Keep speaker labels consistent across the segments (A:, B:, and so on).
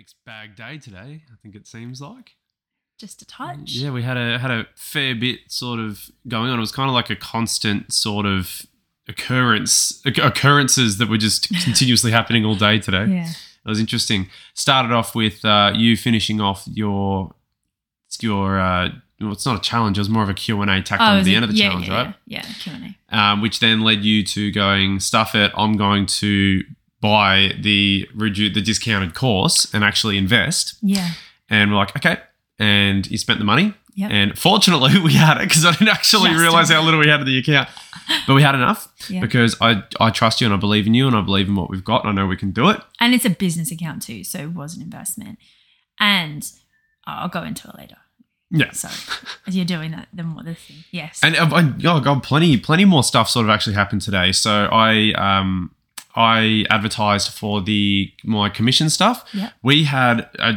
A: mixed bag day today. I think it seems like.
B: Just a touch.
A: Yeah, we had a had a fair bit sort of going on. It was kind of like a constant sort of occurrence occurrences that were just continuously happening all day today.
B: Yeah.
A: It was interesting. Started off with uh, you finishing off your your uh, well, it's not a challenge. It was more of a Q and A tacked on
B: Oh,
A: at the
B: it-
A: end of the
B: yeah,
A: challenge,
B: yeah,
A: right?
B: Yeah, yeah Q and A.
A: um, which then led you to going stuff it. I'm going to buy the redu- the discounted course and actually invest.
B: Yeah.
A: And we're like, okay. And you spent the money.
B: Yep.
A: And fortunately, we had it because I didn't actually
B: Just
A: realize how little we had in the account. But we had enough
B: Yeah.
A: because I, I trust you and I believe in you and I believe in what we've got and I know we can do it.
B: And it's a business account too, so it was an investment. And I'll go into it later.
A: Yeah.
B: So as you're doing that, the more the thing. Yes.
A: And I've, I, oh god, plenty, plenty more stuff sort of actually happened today. So I, um, I advertised for the my commission stuff. We had a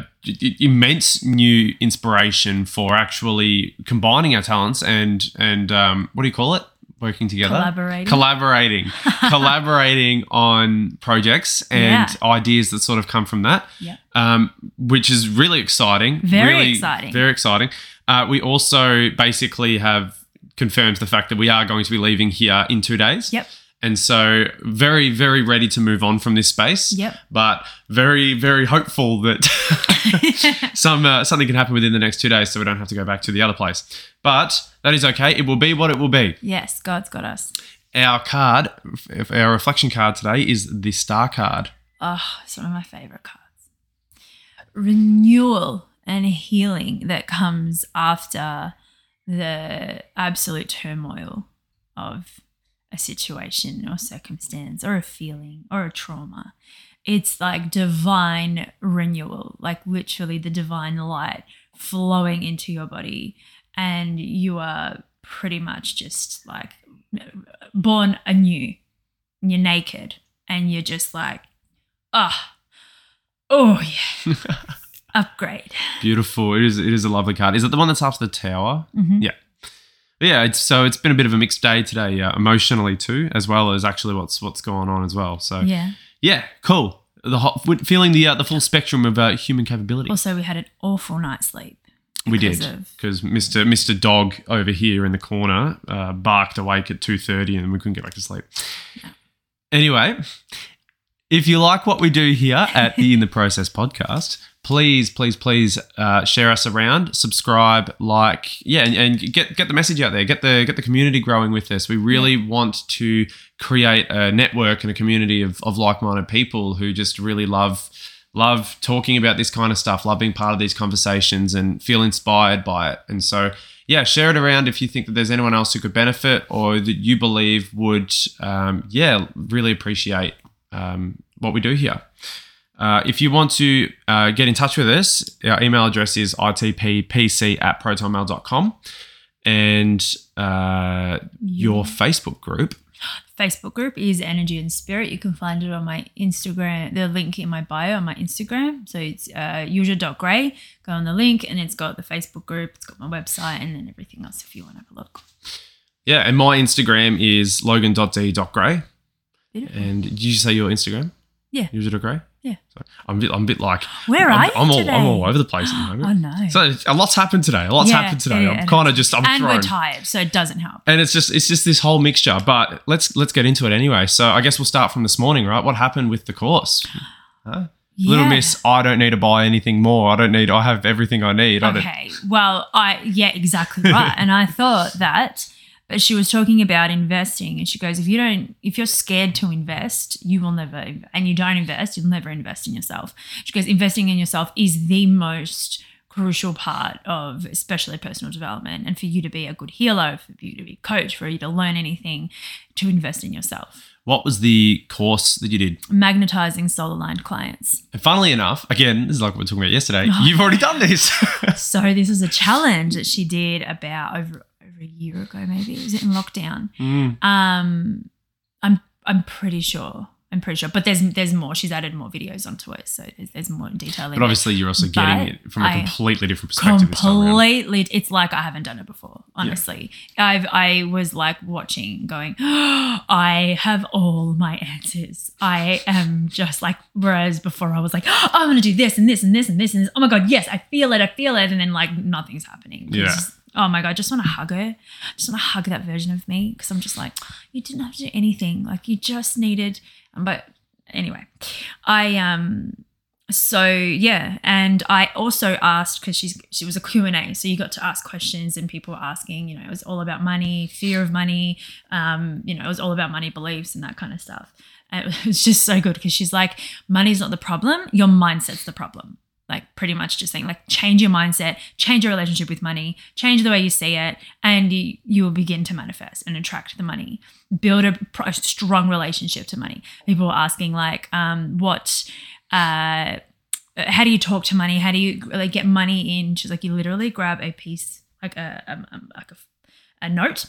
A: immense new inspiration for actually combining our talents and and um, what do you call it? Working together,
B: Collaborating.
A: collaborating, collaborating on projects and
B: Yeah.
A: ideas that sort of come from that.
B: Yeah.
A: Um, which is really exciting.
B: Very
A: really
B: exciting.
A: Very exciting. Uh, we also basically have confirmed the fact that we are going to be leaving here in two days.
B: Yep.
A: And so, very, very ready to move on from this space.
B: Yep.
A: But very, very hopeful that some uh, something can happen within the next two days, so we don't have to go back to the other place. But that is okay. It will be what it will be.
B: yes, God's got us.
A: Our card, our reflection card today, is the star card.
B: Oh, it's one of my favorite cards. Renewal and healing that comes after the absolute turmoil of a situation or circumstance or a feeling or a trauma. It's like divine renewal, like literally the divine light flowing into your body. And you are pretty much just like born anew. You're naked and you're just like, ah, oh yeah, upgrade.
A: Beautiful. It is. It is a lovely card. Is it the one that's after the tower?
B: Mhm.
A: Yeah. Yeah. It's, so it's been a bit of a mixed day today, uh, emotionally too, as well as actually what's what's going on as well. So
B: Yeah.
A: yeah, cool. The hot, feeling the uh, the full spectrum of uh, human capability.
B: Also, we had an awful night's sleep.
A: we did because Mister Mister Dog over here in the corner uh, barked awake at two thirty, and we couldn't get back to sleep. Anyway, if you like what we do here at the In the Process podcast, please, please, please uh, share us around, subscribe, like, yeah, and, and get get the message out there. Get the get the community growing with this. We really want to create a network and a community of, of like minded people who just really love love talking about this kind of stuff, love being part of these conversations, and feel inspired by it. And so, yeah, share it around if you think that there's anyone else who could benefit or that you believe would, um, yeah, really appreciate um, what we do here. Uh, if you want to uh, get in touch with us, our email address is itppc at protonmail.com and uh, your Facebook group.
B: Facebook group is Energy and Spirit. You can find it on my Instagram, the link in my bio on my Instagram. So it's uh, yuzha.gray. Go on the link and it's got the Facebook group, it's got my website, and then everything else if you want to have a look.
A: Yeah, and my Instagram is logan.d.gray.
B: Beautiful.
A: And did you say your Instagram?
B: Yeah.
A: Yuzha.gray?
B: Yeah.
A: Sorry. I'm a bit, I'm a bit like,
B: Where
A: I'm,
B: are you
A: I'm all,
B: today?
A: I'm all over the place at the moment.
B: Oh, I know.
A: So a lot's happened today. A lot's
B: Yeah,
A: happened today.
B: yeah,
A: I'm kind of just I'm
B: and
A: thrown.
B: we're tired, so it doesn't help.
A: and it's just it's just this whole mixture. But let's let's get into it anyway. So I guess we'll start from this morning, right? What happened with the course? Huh? Little Miss, I don't need to buy anything more. I don't need. I have everything I need. I
B: Okay. Well, I yeah, exactly right. and I thought that, but she was talking about investing, and she goes, if you don't, if you're scared to invest, you will never, and you don't invest, you'll never invest in yourself. She goes, investing in yourself is the most crucial part of especially personal development and for you to be a good healer for you to be a coach for you to learn anything to invest in yourself
A: What was the course that you did?
B: magnetizing soul aligned clients
A: And funnily enough, again, this is like what we were talking about yesterday.
B: Oh.
A: You've already done this.
B: So this is a challenge that she did about over over a year ago, maybe. It was in lockdown.
A: Mm.
B: Um, I'm I'm pretty sure. I'm pretty sure, but there's there's more. She's added more videos onto it, so there's, there's more detail. in
A: But obviously, you're also getting
B: But
A: it from a completely different perspective.
B: completely. It's like I haven't done it before. honestly. I've I was like watching, going, I have all my answers. I am just like whereas before I was like, oh, I'm gonna do this and this and this and this and this. Oh my god, yes, I feel it, I feel it, and then like nothing's happening.
A: Yeah.
B: Oh my god, I just want to hug her. I just want to hug that version of me because I'm just like, you didn't have to do anything. Like you just needed. But anyway, I um so yeah and i also asked because she's she was a q&a so you got to ask questions and people were asking you know it was all about money fear of money um you know it was all about money beliefs and that kind of stuff and it was just so good because she's like money's not the problem your mindset's the problem like pretty much just saying like change your mindset change your relationship with money change the way you see it and you, you will begin to manifest and attract the money build a, a strong relationship to money people are asking like um what uh, how do you talk to money? How do you like get money in? She's like, you literally grab a piece, like a, um, um, like a, a note,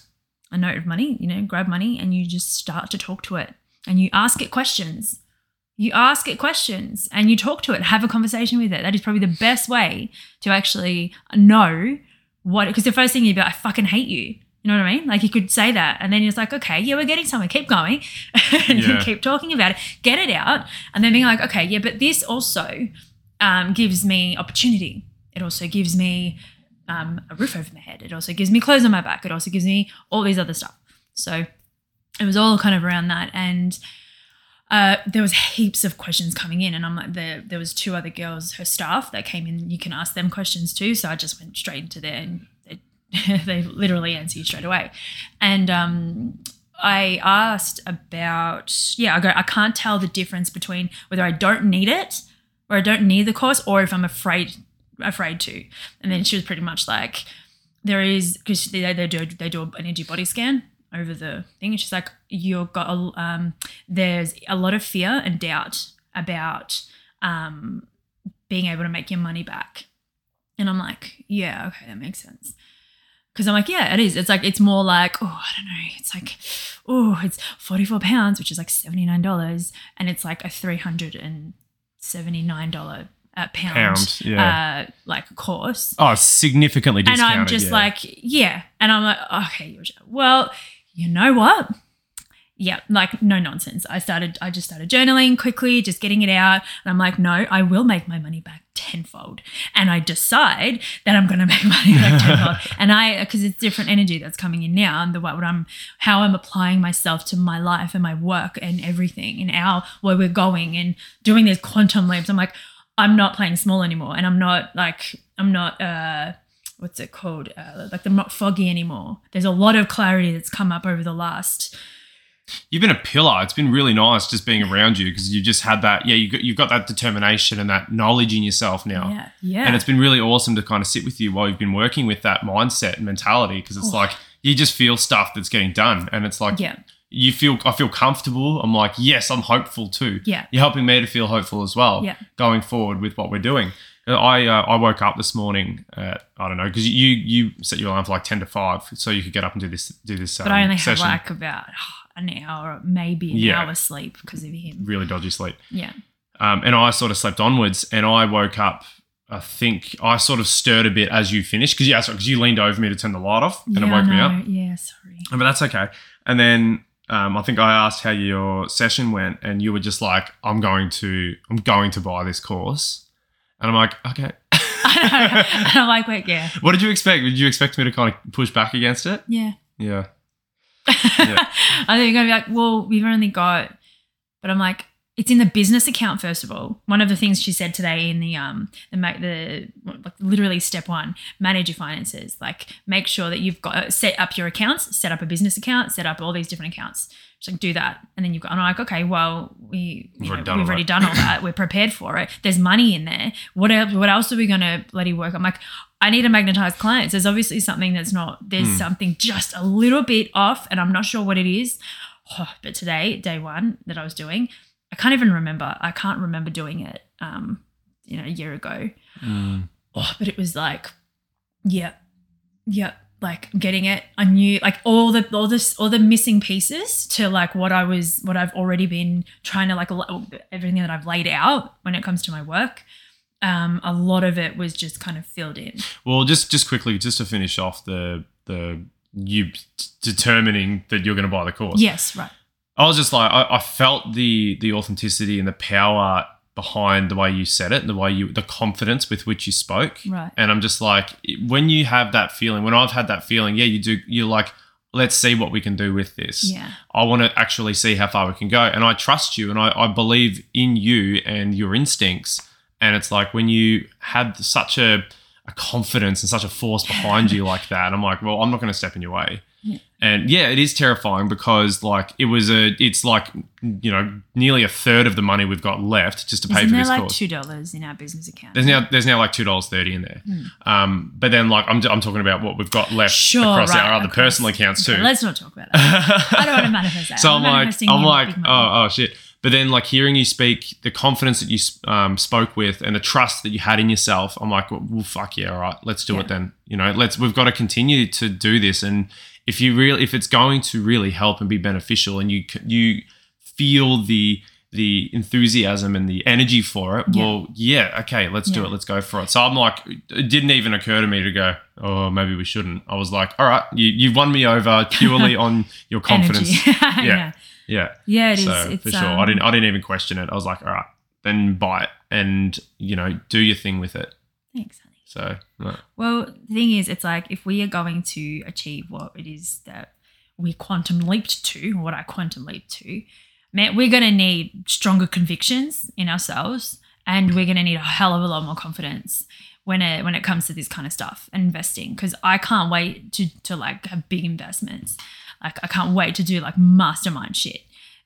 B: a note of money. You know, grab money and you just start to talk to it, and you ask it questions. You ask it questions and you talk to it, have a conversation with it. That is probably the best way to actually know what. Because the first thing you'd be like, I fucking hate you. You know what I mean? Like you could say that, and then it's like, okay, yeah, we're getting somewhere. Keep going, and
A: Yeah.
B: keep talking about it. Get it out, and then being like, okay, yeah, but this also um, gives me opportunity. It also gives me um, a roof over my head. It also gives me clothes on my back. It also gives me all these other stuff. So it was all kind of around that, and uh, there was heaps of questions coming in, and I'm like, there, there was two other girls, her staff, that came in. You can ask them questions too. So I just went straight into there, and they, they literally answer you straight away. And um, I asked about, yeah, I go, I can't tell the difference between whether I don't need it or I don't need the course or if I'm afraid afraid to. And then she was pretty much like, there is because they, they do they do an energy body scan over the thing, and she's like, you've got a, um, there's a lot of fear and doubt about um, being able to make your money back. And I'm like, yeah, okay, that makes sense. Because I'm like, yeah, it is. It's like, it's more like, oh, I don't know. It's like, oh, it's 44 pounds, which is like $79. And it's like a $379 uh, pound,
A: Pound, yeah.
B: uh, like course.
A: Oh, significantly discounted. And.
B: I'm just
A: yeah.
B: like, yeah. And I'm like, okay, well, you know what? Yeah, like no nonsense. I started, I just started journaling quickly, just getting it out. And I'm like, no, I will make my money back tenfold. And I decide that I'm going to make money back tenfold. and I, because it's different energy that's coming in now, and the what I'm, how I'm applying myself to my life and my work and everything, and how where we're going and doing these quantum leaps. I'm like, I'm not playing small anymore, and I'm not like, I'm not. uh what's it called? Uh, like they're not foggy anymore. There's a lot of clarity that's come up over the last.
A: You've been a pillar. It's been really nice just being around you because you've just had that. Yeah, you got, you've got that determination and that knowledge in yourself now.
B: Yeah, yeah.
A: And it's been really awesome to kind of sit with you while you've been working with that mindset and mentality because it's
B: Oh.
A: like you just feel stuff that's getting done. And it's like
B: yeah,
A: you feel, I feel comfortable. I'm like, yes, I'm hopeful too.
B: yeah,
A: You're helping me to feel hopeful as well
B: Yeah.
A: going forward with what we're doing. I uh, I woke up this morning at I don't know because you you set your alarm for like ten to five so you could get up and do this do this.
B: but I
A: um,
B: only had like about an hour, maybe an
A: Yeah.
B: hour sleep because of him.
A: really dodgy sleep.
B: Yeah,
A: Um, and I sort of slept onwards, and I woke up. I think I sort of stirred a bit as you finished because you because you leaned over me to turn the light off, and
B: yeah,
A: it woke me up.
B: Yeah, sorry.
A: But that's okay. And then um, I think I asked how your session went, and you were just like, "I'm going to, I'm going to buy this course," and I'm like, "Okay."
B: and I'm like, wait, yeah,
A: what did you expect? Did you expect me to kind of push back against it?
B: yeah.
A: Yeah.
B: I think you're gonna be like, well, we've only got, but I'm like, it's in the business account first of all. One of the things she said today in the um the ma- the like literally step one, manage your finances. Like make sure that you've got set up your accounts, set up a business account, set up all these different accounts. She's like, do that, and then you've got. I'm like, okay, well, we
A: We've
B: you
A: already done
B: we've
A: all
B: already
A: that.
B: done all that. We're prepared for it. There's money in there. What else? What else are we gonna bloody work? I'm like, I need to magnetize clients. There's obviously something that's not. There's
A: Hmm.
B: something just a little bit off, and I'm not sure what it is. Oh, but today, day one that I was doing, I can't even remember. I can't remember doing it. Um, you know, a year ago.
A: Mm.
B: Oh, but it was like, yeah, yeah, like getting it. I knew like all the all this all the missing pieces to like what I was what I've already been trying to like everything that I've laid out when it comes to my work. Um, a lot of it was just kind of filled in.
A: Well, just just quickly, just to finish off the the you determining that you're going to buy the course.
B: Yes, right.
A: I was just like, I, I felt the the authenticity and the power behind the way you said it, the way you, the confidence with which you spoke.
B: Right.
A: And I'm just like, when you have that feeling, when I've had that feeling, yeah, you do, you're like, let's see what we can do with this.
B: Yeah.
A: I want to actually see how far we can go. And I trust you and I, I believe in you and your instincts. And it's like when you had such a, a confidence and such a force behind you like that, I'm like, well, I'm not going to step in your way.
B: Yeah.
A: And yeah, it is terrifying because like it was a, it's like you know nearly a third of the money we've got left just to pay
B: Isn't
A: for
B: there
A: this
B: like
A: course.
B: two dollars in our business account?
A: There's now there's now like two dollars thirty in there, um, but then like I'm, I'm talking about what we've got left
B: Sure,
A: across
B: right,
A: our other
B: across.
A: personal accounts
B: Okay,
A: too.
B: let's not talk about that. I don't want to manifest that.
A: so I'm, like, I'm like, oh, oh shit. But then like hearing you speak, the confidence that you um, spoke with, and the trust that you had in yourself, I'm like, well, well fuck yeah, all right, let's do
B: Yeah.
A: it then. You know, let's we've got to continue to do this, and if you really, if it's going to really help and be beneficial, and you you feel the the enthusiasm and the energy for it,
B: Yeah.
A: well, yeah, okay, let's do it, let's go for it. So I'm like, it didn't even occur to me to go, oh, maybe we shouldn't. I was like, all right, you you've won me over purely on your confidence. Yeah.
B: yeah.
A: Yeah.
B: Yeah, it is.
A: So
B: it's,
A: for sure,
B: um,
A: I didn't. I didn't even question it. I was like, all right, then buy it, and you know, do your thing with it.
B: Thanks, honey.
A: So.
B: Well, the thing is, it's like if we are going to achieve what it is that we quantum leaped to, what I quantum leaped to, man, we're going to need stronger convictions in ourselves, and we're going to need a hell of a lot more confidence when it when it comes to this kind of stuff and investing. Because I can't wait to to like have big investments. Like I can't wait to do like mastermind shit.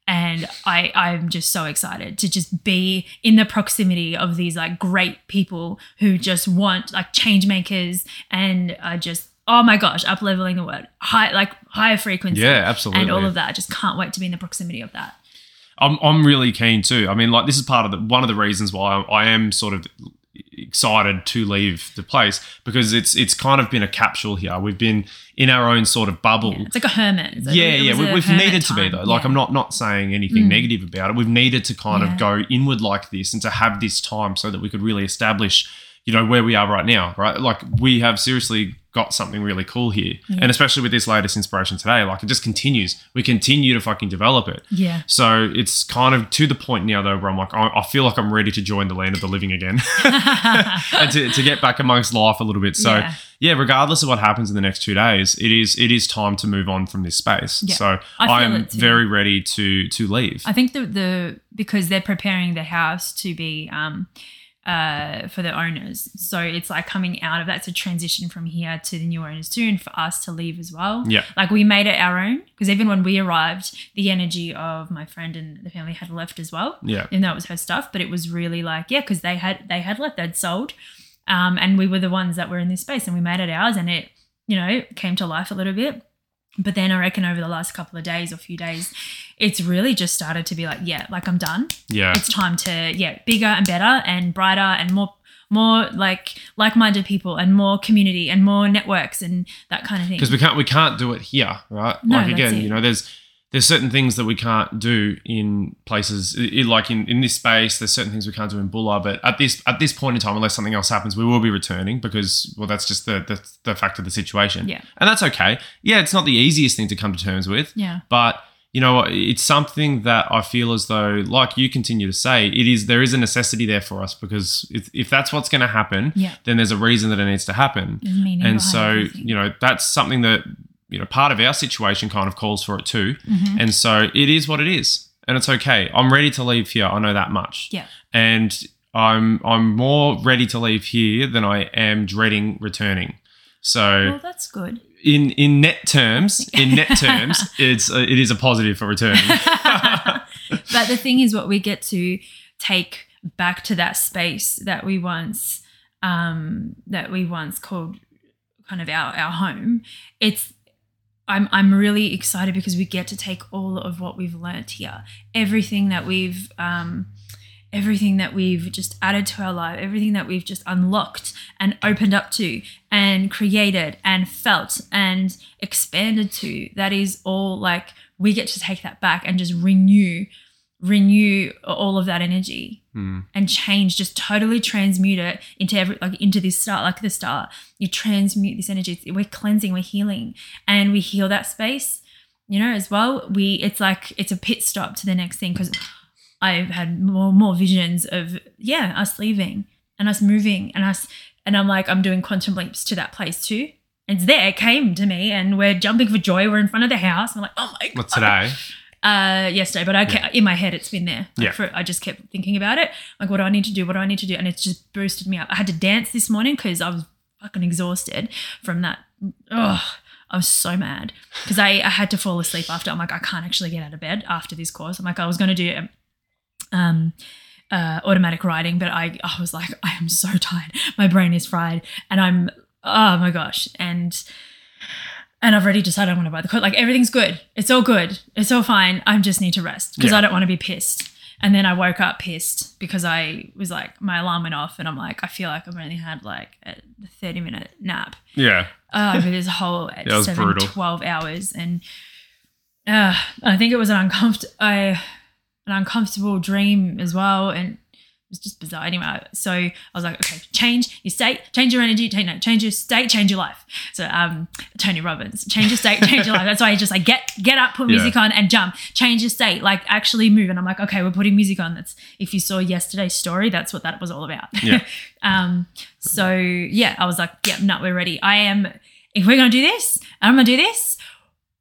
B: And I, I'm just so excited to just be in the proximity of these like great people who just want like change makers and are just oh my gosh up leveling the word high like higher frequency
A: Yeah, absolutely.
B: and all of that. I just can't wait to be in the proximity of that.
A: I'm I'm really keen too. I mean, like this is part of the one of the reasons why I, I am sort of excited to leave the place because it's it's kind of been a capsule here. We've been in our own sort of bubble.
B: Yeah, it's like a hermit.
A: Yeah, yeah, We, we've
B: hermit
A: needed to be though. Like,
B: Yeah.
A: I'm not not saying anything
B: Mm.
A: negative about it. We've needed to kind
B: Yeah.
A: of go inward like this and to have this time so that we could really establish, you know, where we are right now. Right, like we have seriously got something really cool here,
B: Yeah.
A: and especially with this latest inspiration today, like it just continues. We continue to fucking develop it.
B: Yeah.
A: So it's kind of to the point now though where I'm like, I, I feel like I'm ready to join the land of the living again and to, to get back amongst life a little bit. So
B: Yeah.
A: yeah. regardless of what happens in the next two days, it is it is time to move on from this space.
B: Yeah.
A: So
B: I
A: I'm very ready to to leave.
B: I think the the because they're preparing the house to be um uh for the owners. So it's like coming out of that. It's a transition from here to the new owners too, and for us to leave as well.
A: Yeah.
B: Like we made it our own because even when we arrived, the energy of my friend and the family had left as well.
A: Yeah.
B: Though it was her stuff, but it was really like yeah, because they had they had left, they'd sold, um, and we were the ones that were in this space, and we made it ours, and it you know came to life a little bit. But then I reckon over the last couple of days or few days, it's really just started to be like, yeah, like I'm done.
A: Yeah.
B: It's time to, yeah, bigger and better and brighter and more more like like-minded people and more community and more networks and that kind of thing.
A: Because we can't we can't do it here, right?
B: No,
A: like again,
B: it.
A: you know, there's there's certain things that we can't do in places like in, in this space. There's certain things we can't do in Bulla, but at this at this point in time, unless something else happens, we will be returning because well, that's just the the, the fact of the situation.
B: Yeah.
A: and that's okay. Yeah, it's not the easiest thing to come to terms with,
B: yeah.
A: but you know? It's something that I feel as though, like you continue to say, it is there is a necessity there for us because if, if that's what's going to happen,
B: Yeah.
A: then there's a reason that it needs to happen and so you know that's something that you know part of our situation kind of calls for it too
B: Mm-hmm.
A: and so it is what it is and it's okay i'm ready to leave here i know that much
B: Yeah.
A: and i'm i'm more ready to leave here than i am dreading returning so
B: Well, that's good.
A: in in net terms in net terms it's uh, it is a positive for returning
B: but the thing is, what we get to take back to that space that we once, um, that we once called kind of our our home. It's I'm I'm really excited because we get to take all of what we've learnt here, everything that we've um, everything that we've just added to our life, everything that we've just unlocked and opened up to and created and felt and expanded to. That is all like we get to take that back and just renew renew all of that energy
A: Mm.
B: and change just totally transmute it into every like into this start like the start you transmute this energy. We're cleansing we're healing and we heal that space you know as well. We it's like it's a pit stop to the next thing because i've had more more visions of yeah us leaving and us moving and us and i'm like i'm doing quantum leaps to that place too. And it's there it came to me and we're jumping for joy. We're in front of the house. I'm like oh my god.
A: What today?
B: Uh yesterday but i kept, in my head it's been there. Like
A: Yeah.
B: for, i just kept thinking about it. Like what do i need to do? What do i need to do? And it's just boosted me up. I had to dance this morning because i was fucking exhausted from that. Ugh, i was so mad. Because I, I had to fall asleep after. I'm like i can't actually get out of bed after this course. I'm like i was going to do um uh, automatic writing but I, I was like i am so tired. My brain is fried. And i'm oh my gosh. And and I've already decided I want to buy the coat. Like everything's good. It's all good. It's all fine. I just need to rest because
A: Yeah.
B: I don't want to be pissed. And then I woke up pissed because I was like, my alarm went off, and I'm like, I feel like I've only had like a 30 minute nap
A: Yeah.
B: uh, over this whole
A: was
B: seven,
A: brutal.
B: 12 hours. And uh, I think it was an, uncomfort- I, an uncomfortable dream as well. And was just bizarre. Anyway, so I was like, okay, change your state, change your energy, change, no, change your state, change your life. So, um, Tony Robbins, change your state, change your life. That's why I just like get get up, put
A: Yeah.
B: music on, and jump. Change your state, like actually move. And I'm like, okay, we're putting music on. That's if you saw yesterday's story, that's what that was all about.
A: Yeah.
B: um. So yeah, I was like, yeah, no, we're ready. I am. If we're gonna do this, and I'm gonna do this.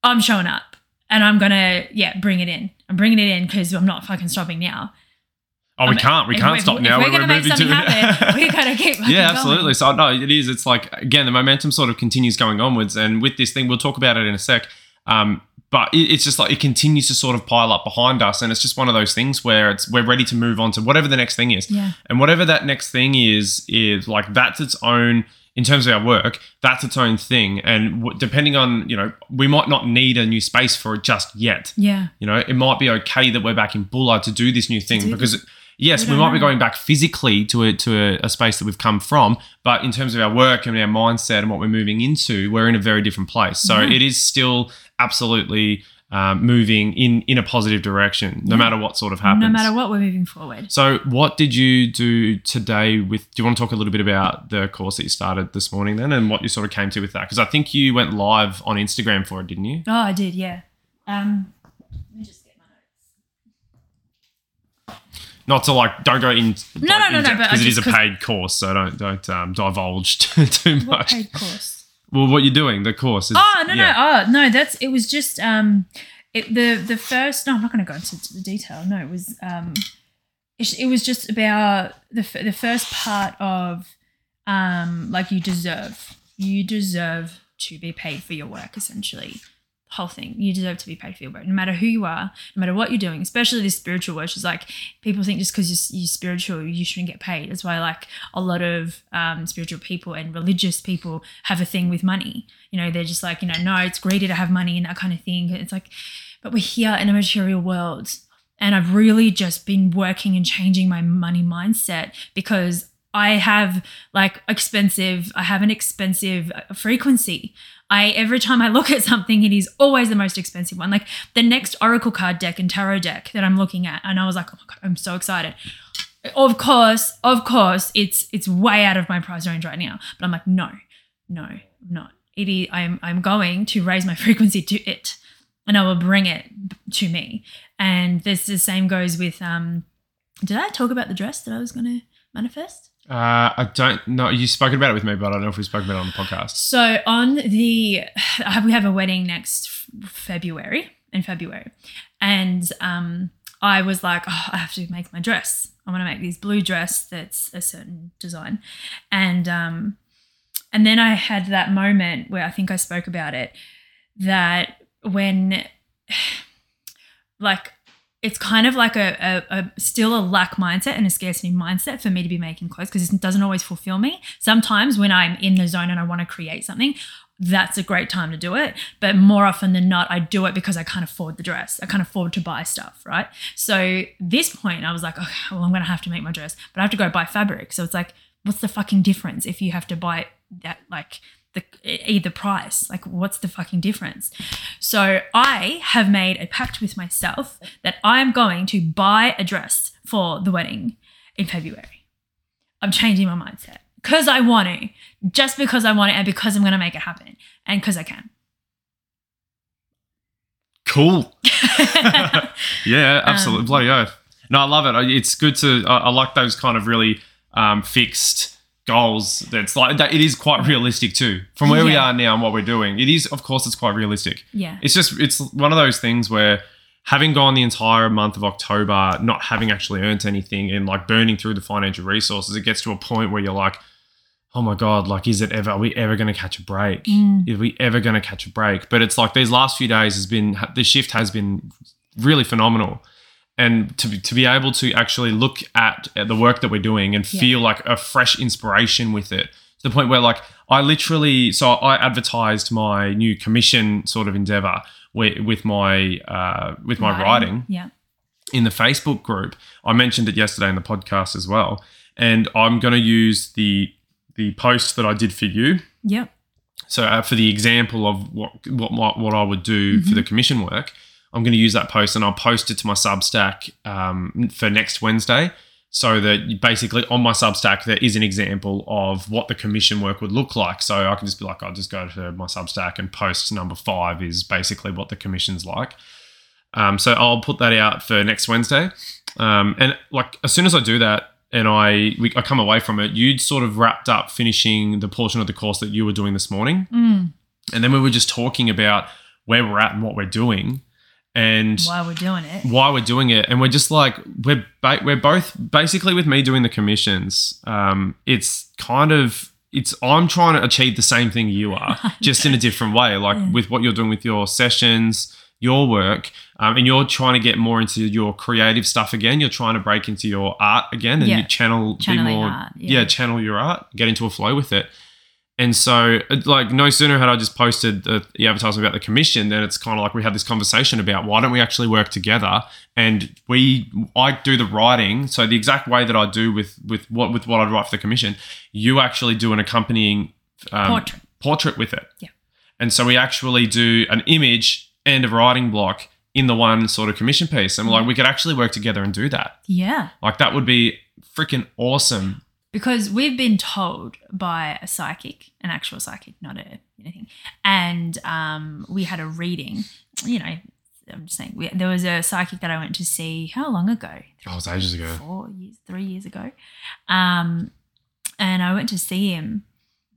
B: I'm showing up, and I'm gonna yeah bring it in. I'm bringing it in because I'm not fucking stopping now.
A: Oh, we
B: Um,
A: can't. We can't
B: we're-
A: stop now.
B: We're, make
A: moving
B: something
A: to
B: happen. we gotta keep.
A: yeah,
B: going.
A: absolutely. So no, it is. It's like again, the momentum sort of continues going onwards, and with this thing, we'll talk about it in a sec. Um, but it, it's just like it continues to sort of pile up behind us, and it's just one of those things where it's we're ready to move on to whatever the next thing is,
B: Yeah.
A: and whatever that next thing is is like that's its own. In terms of our work, that's its own thing, and w- depending on you know, we might not need a new space for it just yet.
B: Yeah.
A: You know, it might be okay that we're back in Bulla to do this new thing because, yes,
B: We
A: might be going back physically to a, to a, a space that we've come from, but in terms of our work and our mindset and what we're moving into, we're in a very different place. So
B: Yeah.
A: it is still absolutely um, moving in in a positive direction, no
B: Yeah.
A: matter what sort of happens.
B: No matter what, we're moving forward.
A: So, what did you do today? With do you want to talk a little bit about the course that you started this morning, then, and what you sort of came to with that? Because I think you went live on Instagram for it, didn't you?
B: Oh, I did. Yeah. Um. Let me just get my notes.
A: Not to like, don't go in.
B: No, no, no, no, but I
A: because it is a paid course, so don't don't um, divulge too
B: What
A: much.
B: paid course?
A: Well, what you're doing, the course. Is,
B: Oh no
A: yeah.
B: no oh no that's it was just um it, the the first no I'm not going to go into the detail no it was um it, it was just about the the first part of um like you deserve you deserve to be paid for your work essentially whole thing. You deserve to be paid for your work no matter who you are no matter what you're doing especially this spiritual work is like people think just because you're, you're spiritual you shouldn't get paid. That's why like a lot of um, spiritual people and religious people have a thing with money. You know they're just like you know no it's greedy to have money and that kind of thing. It's like but we're here in a material world and i've really just been working and changing my money mindset because i have like expensive i have an expensive uh, frequency I every time I look at something, it is always the most expensive one. Like the next Oracle card deck and tarot deck that I'm looking at, and I was like, oh my god, I'm so excited. Of course, of course, it's it's way out of my price range right now. But I'm like, no, no, not. It is. I'm I'm going to raise my frequency to it, and I will bring it to me. And this the same goes with. Um, did I talk about the dress that I was going to manifest?
A: Uh, I don't know. You spoke about it with me, but I don't know if we spoke about it on the podcast.
B: So on the, we have a wedding next February in February, and um, I was like, oh, I have to make my dress. I want to make this blue dress that's a certain design, and um, and then I had that moment where I think I spoke about it that when like it's kind of like a, a, a still a lack mindset and a scarcity mindset for me to be making clothes because it doesn't always fulfill me. Sometimes when I'm in the zone and I want to create something, that's a great time to do it. But more often than not, I do it because I can't afford the dress. I can't afford to buy stuff, right? So this point, I was like, okay, well, I'm going to have to make my dress, but I have to go buy fabric. So it's like, what's the fucking difference if you have to buy that like the either price. Like, what's the fucking difference? So I have made a pact with myself that I am going to buy a dress for the wedding in February. I'm changing my mindset because I want to, just because I want it, and because I'm going to make it happen, and because I can.
A: Cool. yeah, absolutely.
B: Um,
A: Bloody oath. No, I love it. It's good to. I, I like those kind of really um, fixed goals. That's like that. It is quite realistic too. From where we are now and what we're doing, it is. Of course, it's quite realistic.
B: Yeah.
A: It's just it's one of those things where having gone the entire month of October not having actually earned anything and like burning through the financial resources, it gets to a point where you're like, oh my god, like is it ever? Are we ever going to catch a break?
B: Mm.
A: Are we ever going to catch a break? But it's like these last few days has been the shift has been really phenomenal. And to be, to be able to actually look at, at the work that we're doing and
B: Yeah.
A: feel like a fresh inspiration with it to the point where like I literally so I advertised my new commission sort of endeavor with, with my uh, with my writing
B: Yeah.
A: in the Facebook group. I mentioned it yesterday in the podcast as well, and I'm going to use the the post that I did for you.
B: Yeah.
A: So uh, for the example of what what what, what I would do for the commission work, I'm going to use that post and I'll post it to my Substack um, for next Wednesday. So that basically on my Substack there is an example of what the commission work would look like. So I can just be like, I'll just go to my Substack and post number five is basically what the commission's like. Um, so I'll put that out for next Wednesday. Um, and like as soon as I do that and I we, I come away from it, you'd sort of wrapped up finishing the portion of the course that you were doing this morning,
B: Mm.
A: and then we were just talking about where we're at and what we're doing, and
B: While we're doing it.
A: why we're doing it, and we're just like we're ba- we're both basically with me doing the commissions. Um, it's kind of it's I'm trying to achieve the same thing you are, just in a different way. Like
B: Yeah.
A: with what you're doing with your sessions, your work, um, and you're trying to get more into your creative stuff again. You're trying to break into your art again, and
B: Yeah.
A: you channel
B: Channeling
A: be more,
B: art, yeah.
A: yeah, channel your art, get into a flow with it. And so, like, no sooner had I just posted the, the advertisement about the commission, then it's kind of like we had this conversation about why don't we actually work together? And we, I do the writing, so the exact way that I do with with what with what I write for the commission, you actually do an accompanying um,
B: Portrait.
A: portrait with it.
B: Yeah.
A: And so we actually do an image and a writing block in the one sort of commission piece, and we're like, we could actually work together and do that.
B: Yeah.
A: Like that would be freaking awesome.
B: Because we've been told by a psychic, an actual psychic, not a anything, and um, we had a reading. You know, I'm just saying we, there was a psychic that I went to see. How long ago?
A: Oh, it was ages ago.
B: Four years, three years ago. Um, and I went to see him,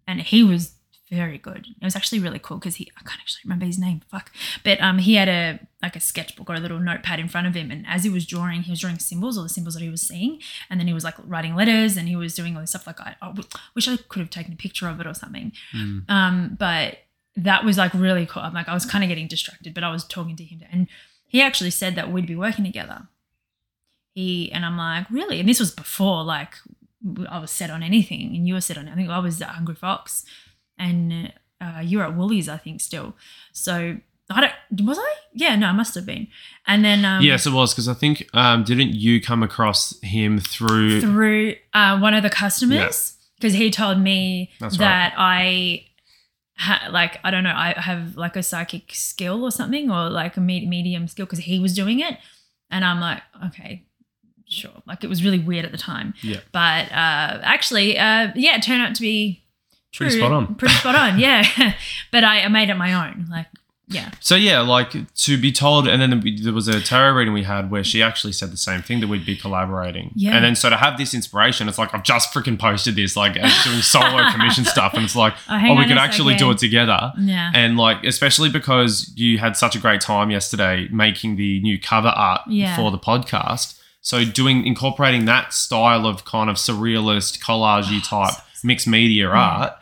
B: and he was very good. It was actually really cool because he I can't actually remember his name. Fuck. But um, he had a like a sketchbook or a little notepad in front of him, and as he was drawing, he was drawing symbols or the symbols that he was seeing, and then he was like writing letters, and he was doing all this stuff. Like I wish I could have taken a picture of it or something.
A: Mm.
B: Um, but that was like really cool. I'm like I was kind of getting distracted, but I was talking to him, and he actually said that we'd be working together. He and I'm like really, and this was before like I was set on anything, and you were set on. I think I was at Hungry Fox, and uh, you were at Woolies, I think, still. So I don't was I? Yeah, no, I must have been. And then um,
A: yes, it was because I think um, didn't you come across him through?
B: through uh, one of the customers because he told me
A: That's
B: that I ha- like I don't know I have like a psychic skill or something or like a me- medium skill because he was doing it and I'm like okay sure like it was really weird at the time
A: Yeah.
B: but uh, actually uh, yeah it turned out to be true
A: Pretty spot on.
B: pretty spot on yeah but I, I made it my own like yeah
A: So yeah, like to be told, and then there was a tarot reading we had where she actually said the same thing that we'd be collaborating.
B: Yeah.
A: And then so to have this inspiration, it's like I've just freaking posted this, like doing solo commission stuff, and it's like,
B: Oh,
A: oh, we could actually do it together.
B: yeah
A: And like, especially because you had such a great time yesterday making the new cover art
B: Yeah.
A: for the podcast. So doing incorporating that style of kind of surrealist collagey type mixed media art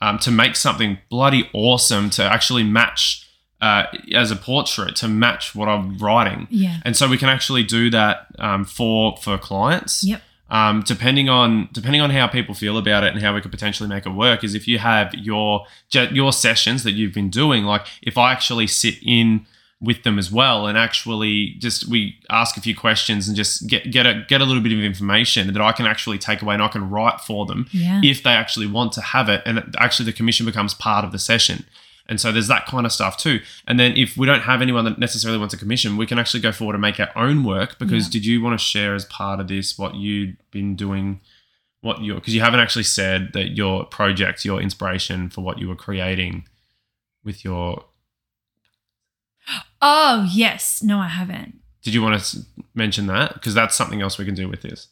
A: um, to make something bloody awesome to actually match uh, as a portrait to match what I'm writing.
B: yeah
A: And so we can actually do that um, for for clients.
B: Yep.
A: Um, depending on depending on how people feel about it and how we could potentially make it work is if you have your your sessions that you've been doing, like if I actually sit in with them as well and actually just we ask a few questions and just get get a get a little bit of information that I can actually take away and I can write for them
B: Yeah.
A: if they actually want to have it and actually the commission becomes part of the session and so there's that kind of stuff too and then if we don't have anyone that necessarily wants a commission we can actually go forward and make our own work because
B: Yeah.
A: did you want to share as part of this what you'd been doing what your because you haven't actually said that your project your inspiration for what you were creating with your
B: Oh yes. No, I haven't.
A: did you want to mention that because that's something else we can do with this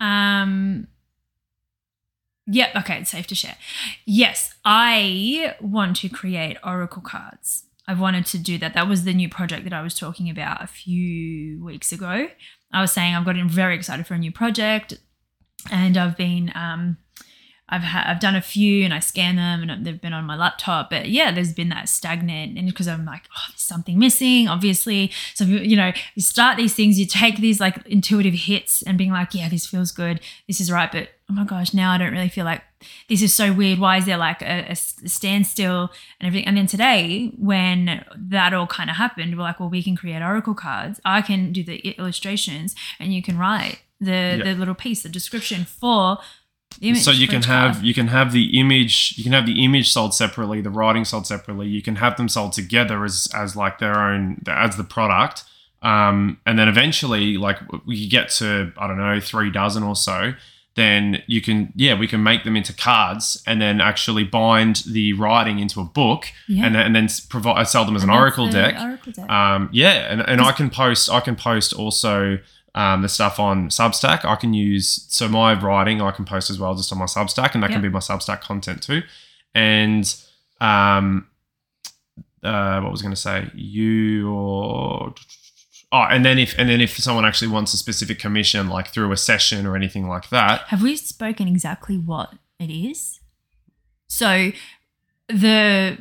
B: Um. Yep. Okay. It's safe to share. Yes, I want to create oracle cards. I've wanted to do that. That was the new project that I was talking about a few weeks ago. I was saying I've gotten very excited for a new project, and I've been um, I've ha- I've done a few and I scan them and they've been on my laptop. But yeah, there's been that stagnant, and because I'm like, oh, there's something missing, obviously. So you know, you start these things, you take these like intuitive hits and being like, yeah, this feels good, this is right. But oh my gosh, now I don't really feel like this is so weird. Why is there like a standstill and everything? And then today, when that all kind of happened, we're like, well, we can create oracle cards. I can do the illustrations, and you can write the the little piece, the description for image.
A: so you can have you can have the image you can have the image sold separately the writing sold separately you can have them sold together as as like their own as the product um, and then eventually like we get to i don't know three dozen or so then you can yeah we can make them into cards and then actually bind the writing into a book
B: Yeah.
A: and, then- and then provide sell them as an
B: And that's
A: oracle deck
B: Oracle deck.
A: um, yeah, and, and I can post I can post also um, the stuff on Substack. I can use so my writing I can post as well just on my Substack, and that can be my Substack content too. And um, uh, what was I going to say? You or oh, and then if and then if someone actually wants a specific commission, like through a session or anything like that,
B: Have we spoken exactly what it is? So the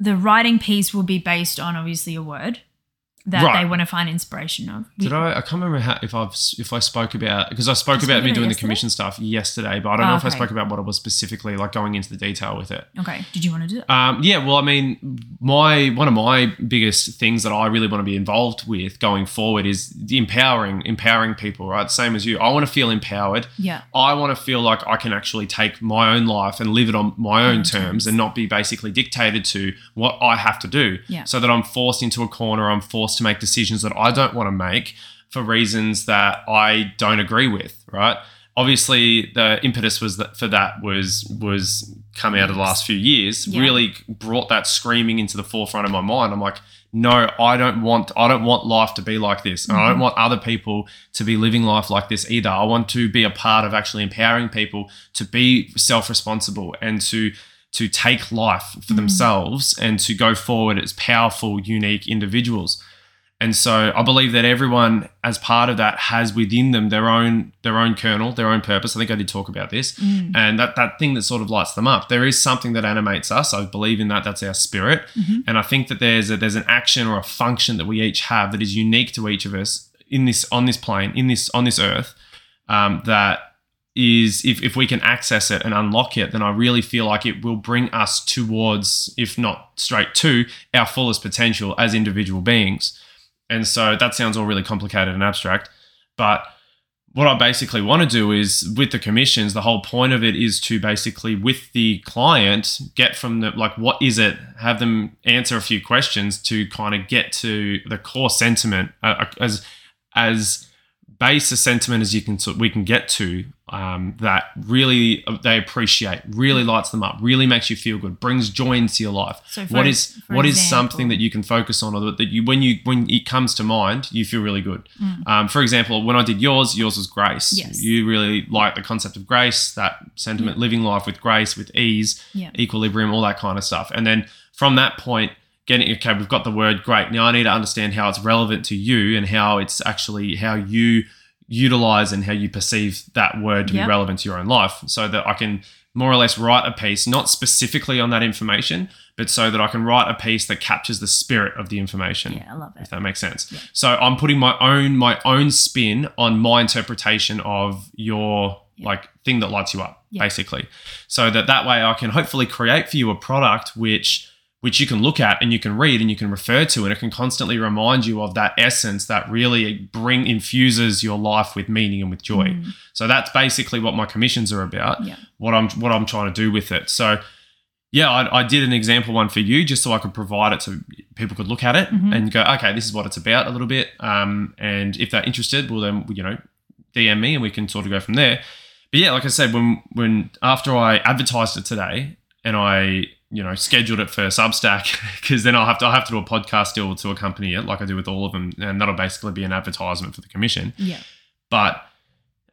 B: the writing piece will be based on obviously a word that
A: Right.
B: they want to find inspiration of.
A: Did I? I can't remember how, if I've if I spoke about because I spoke about me doing the commission stuff yesterday, but I don't
B: Oh,
A: know if I spoke about what it was specifically, like going into the detail with it.
B: Okay. Did you want to do that?
A: Um, yeah, well, I mean, my one of my biggest things that I really want to be involved with going forward is the empowering, empowering people. Right, same as you. I want to feel empowered.
B: Yeah.
A: I want to feel like I can actually take my own life and live it on my own
B: own
A: terms
B: terms.
A: and not be basically dictated to what I have to do.
B: Yeah.
A: So that I'm forced into a corner, I'm forced to make decisions that I don't want to make for reasons that I don't agree with, right? Obviously, the impetus was that for that was was come out of the last few years.
B: Yeah.
A: Really brought that screaming into the forefront of my mind. I'm like, no, I don't want I don't want life to be like this. And I
B: Mm-hmm.
A: don't want other people to be living life like this either. I want to be a part of actually empowering people to be self-responsible and to to take life for themselves and to go forward as powerful, unique individuals. And so I believe that everyone, as part of that, has within them their own their own kernel, their own purpose. I think I did talk about this,
B: Mm.
A: and that that thing that sort of lights them up. There is something that animates us. I believe in that. That's our spirit,
B: Mhm.
A: and I think that there's a, there's an action or a function that we each have that is unique to each of us in this on this plane in this on this earth. Um, that is if, if we can access it and unlock it, then I really feel like it will bring us towards, if not straight to, our fullest potential as individual beings. And so that sounds all really complicated and abstract. But what I basically want to do is with the commissions, the whole point of it is to basically, with the client, get from the like, what is it? Have them answer a few questions to kind of get to the core sentiment uh, as as base a sentiment as you can we can get to um, that really uh, they appreciate, really lights them up, really makes you feel good, brings joy into your life.
B: So for
A: what is what is
B: example-
A: something that you can focus on, or that you when you when it comes to mind, you feel really good.
B: Mm.
A: Um, for example, when I did yours, yours was grace.
B: Yes.
A: You really like the concept of grace, that sentiment, living life with grace, with ease,
B: Yeah.
A: equilibrium, all that kind of stuff. And then from that point, getting okay, we've got the word great. Now I need to understand how it's relevant to you and how it's actually how you utilize and how you perceive that word to
B: Yep.
A: be relevant to your own life, so that I can more or less write a piece, not specifically on that information, but so that I can write a piece that captures the spirit of the information
B: Yeah, I love it.
A: if that makes sense.
B: Yeah.
A: So I'm putting my own my own spin on my interpretation of your
B: Yeah.
A: like thing that lights you up,
B: Yeah.
A: basically. So that that way I can hopefully create for you a product which which you can look at and you can read and you can refer to, and it can constantly remind you of that essence that really bring infuses your life with meaning and with joy.
B: Mm.
A: So that's basically what my commissions are about.
B: Yeah.
A: What I'm what I'm trying to do with it. So yeah, I, I did an example one for you just so I could provide it so people could look at it
B: Mhm.
A: and go, okay, this is what it's about a little bit. Um, and if they're interested, well then you know, DM me and we can sort of go from there. But yeah, like I said, when when after I advertised it today and I you know scheduled it for Substack because then I'll have to I'll have to do a podcast deal to accompany it like I do with all of them, and that'll basically be an advertisement for the commission.
B: Yeah.
A: But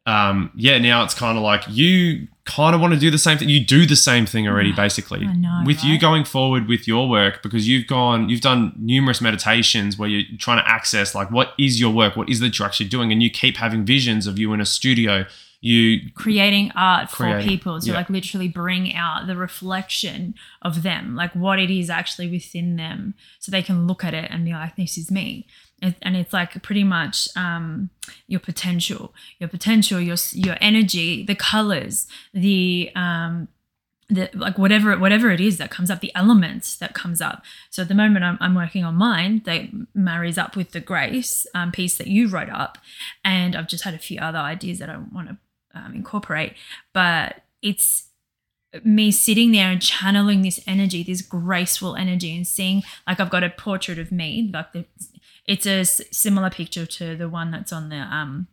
A: um, yeah, now it's kind of like you kind of want to do the same thing. You do the same thing already, basically.
B: I know,
A: with you going forward with your work because you've gone, you've done numerous meditations where you're trying to access like what is your work, what is that you're actually doing, and you keep having visions of you in a studio. You
B: creating art for people to
A: yeah.
B: like literally bring out the reflection of them like what it is actually within them so they can look at it and be like this is me. And and it's like pretty much um, your potential. Your potential your your energy the colors the um, the like whatever whatever it is that comes up the elements that comes up. So at the moment i'm, I'm working on mine that marries up with the grace um, piece that you wrote up and i've just had a few other ideas that i want to um, incorporate but it's me sitting there and channeling this energy this graceful energy and seeing like i've got a portrait of me like the, it's a s- similar picture to the one that's on the um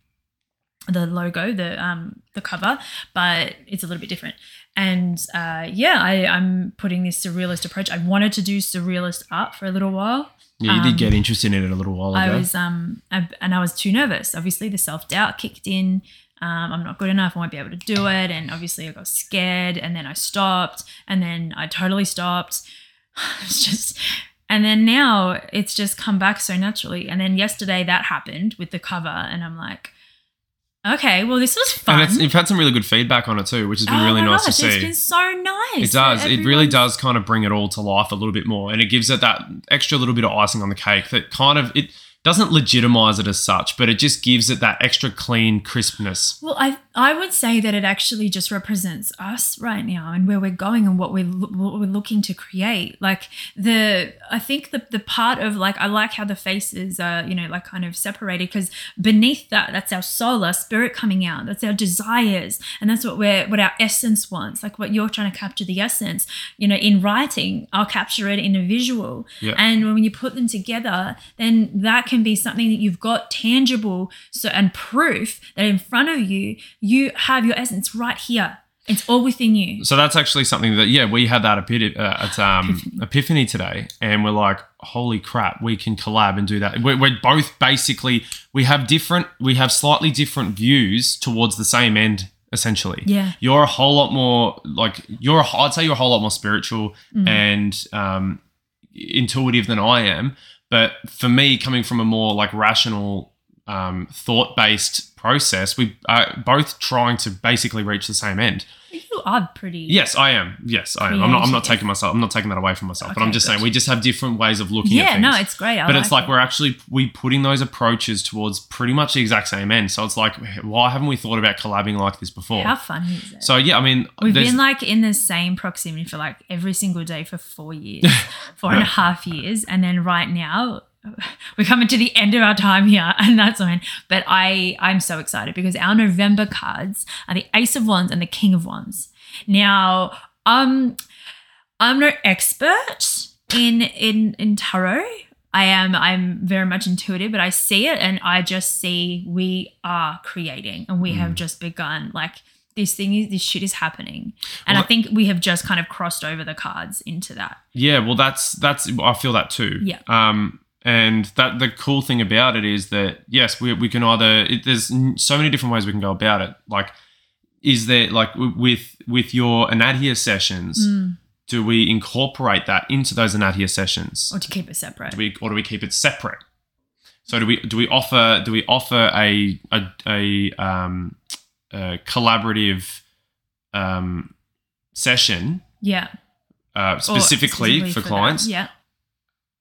B: the logo the um the cover but it's a little bit different and uh yeah I, i'm putting this surrealist approach i wanted to do surrealist art for a little while
A: yeah, you
B: Um,
A: did get interested in it a little while ago.
B: I was um I, and I was too nervous. Obviously, the self doubt kicked in. Um, I'm not good enough. I won't be able to do it. And obviously, I got scared. And then I stopped. And then I totally stopped. It's just. And then now it's just come back so naturally. And then yesterday that happened with the cover, and I'm like, okay, well this was fun.
A: and it's, you've had some really good feedback on it too, which has been
B: Oh
A: really nice
B: gosh,
A: to
B: It's been so nice.
A: It does. It really does kind of bring it all to life a little bit more, and it gives it that extra little bit of icing on the cake that kind of it doesn't legitimize it as such, but it just gives it that extra clean crispness.
B: Well, I I would say that it actually just represents us right now and where we're going and what we're what we're looking to create. Like the I think the the part of like I like how the faces are you know like kind of separated because beneath that that's our soul, our spirit coming out. That's our desires, and that's what we're what our essence wants. Like what you're trying to capture the essence. You know, in writing, I'll capture it in a visual.
A: Yeah.
B: And when you put them together, then that can be something that you've got tangible so and proof that in front of you, you have your essence right here. It's all within you.
A: So that's actually something that yeah we had that epi- uh, at um, epiphany today, and we're like, holy crap, we can collab and do that. We're, we're both basically we have different, we have slightly different views towards the same end. Essentially,
B: Yeah.
A: you're a whole lot more like you're. A, I'd say you're a whole lot more spiritual and um, intuitive than I am. But for me, coming from a more like rational, um, thought-based process, we are both trying to basically reach the same end.
B: You are pretty.
A: Yes, I am. Yes, I am. I'm not. I'm not taking myself. I'm not taking that away from myself. but I'm
B: Okay,
A: just saying we just have different ways of looking at
B: Yeah,
A: things.
B: no, it's great. I
A: but it's like
B: it.
A: we're actually we putting those approaches towards pretty much the exact same end. So it's like, why haven't we thought about collabing like this before?
B: How funny is it?
A: so yeah, I mean,
B: We've been like in the same proximity for like every single day for four years, four and a half years. And then right now, we're coming to the end of our time here, and that's when. But I, I'm so excited because our November cards are the Ace of Wands and the King of Wands. Now, um, I'm no expert in in in tarot. I am I'm very much intuitive, but I see it and I just see we are creating and we
A: Hmm.
B: have just begun. Like this thing is this shit is happening. And
A: Well,
B: I think we have just kind of crossed over the cards into that.
A: Yeah, well, that's that's I feel that too.
B: Yeah.
A: Um, and that the cool thing about it is that yes, we, we can either it, there's so many different ways we can go about it. Like, is there like with with your Anadhya sessions,
B: Mm.
A: do we incorporate that into those Anadhya sessions?
B: Or to keep it separate.
A: Do we or do we keep it separate? So do we do we offer do we offer a a, a, um, a collaborative um, session
B: yeah.
A: uh,
B: Or
A: specifically, for
B: that.
A: clients?
B: Yeah.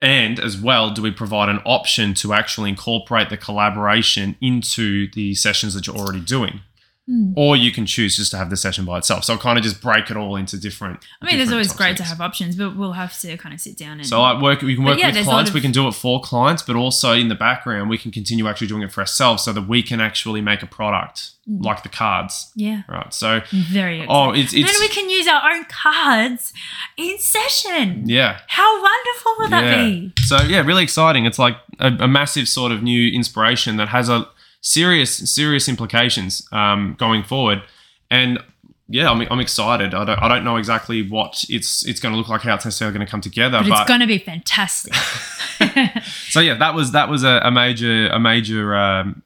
A: And as well, do we provide an option to actually incorporate the collaboration into the sessions that you're already doing?
B: Hmm.
A: or you can choose just to have the session by itself. So I kind of just break it all into different.
B: I mean, there's always
A: of
B: great to have options, but we'll have to kind of sit down and.
A: So like work, we can work
B: yeah,
A: with
B: there's a lot
A: clients.
B: of-
A: we can do it for clients, but also in the background, we can continue actually doing it for ourselves, so that we can actually make a product
B: Mm.
A: like the cards,
B: yeah,
A: right? So
B: very excited.
A: oh, it's
B: then
A: it's
B: we can use our own cards in session.
A: yeah.
B: How wonderful will that be?
A: So yeah, really exciting. It's like a, a massive sort of new inspiration that has a serious serious implications um, going forward, and yeah, I'm, I'm excited. I don't, I don't know exactly what it's it's going to look like, how it's necessarily going to come together,
B: But,
A: but,
B: it's going to be fantastic.
A: so yeah, that was that was a, a major a major um,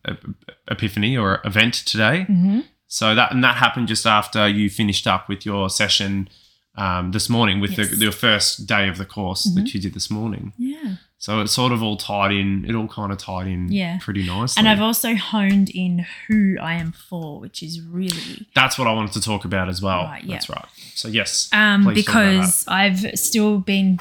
A: epiphany or event today.
B: hmm
A: So that and that happened just after you finished up with your session um, this morning with
B: Yes.
A: the, the first day of the course that you did this morning.
B: Yeah.
A: So it's sort of all tied in. It all kind of tied in
B: Yeah.
A: pretty nicely.
B: And I've also honed in who I am for, which is really
A: That's what I wanted to talk about as well.
B: Right, yeah.
A: That's right. So yes,
B: um,
A: Please talk about
B: because I've still been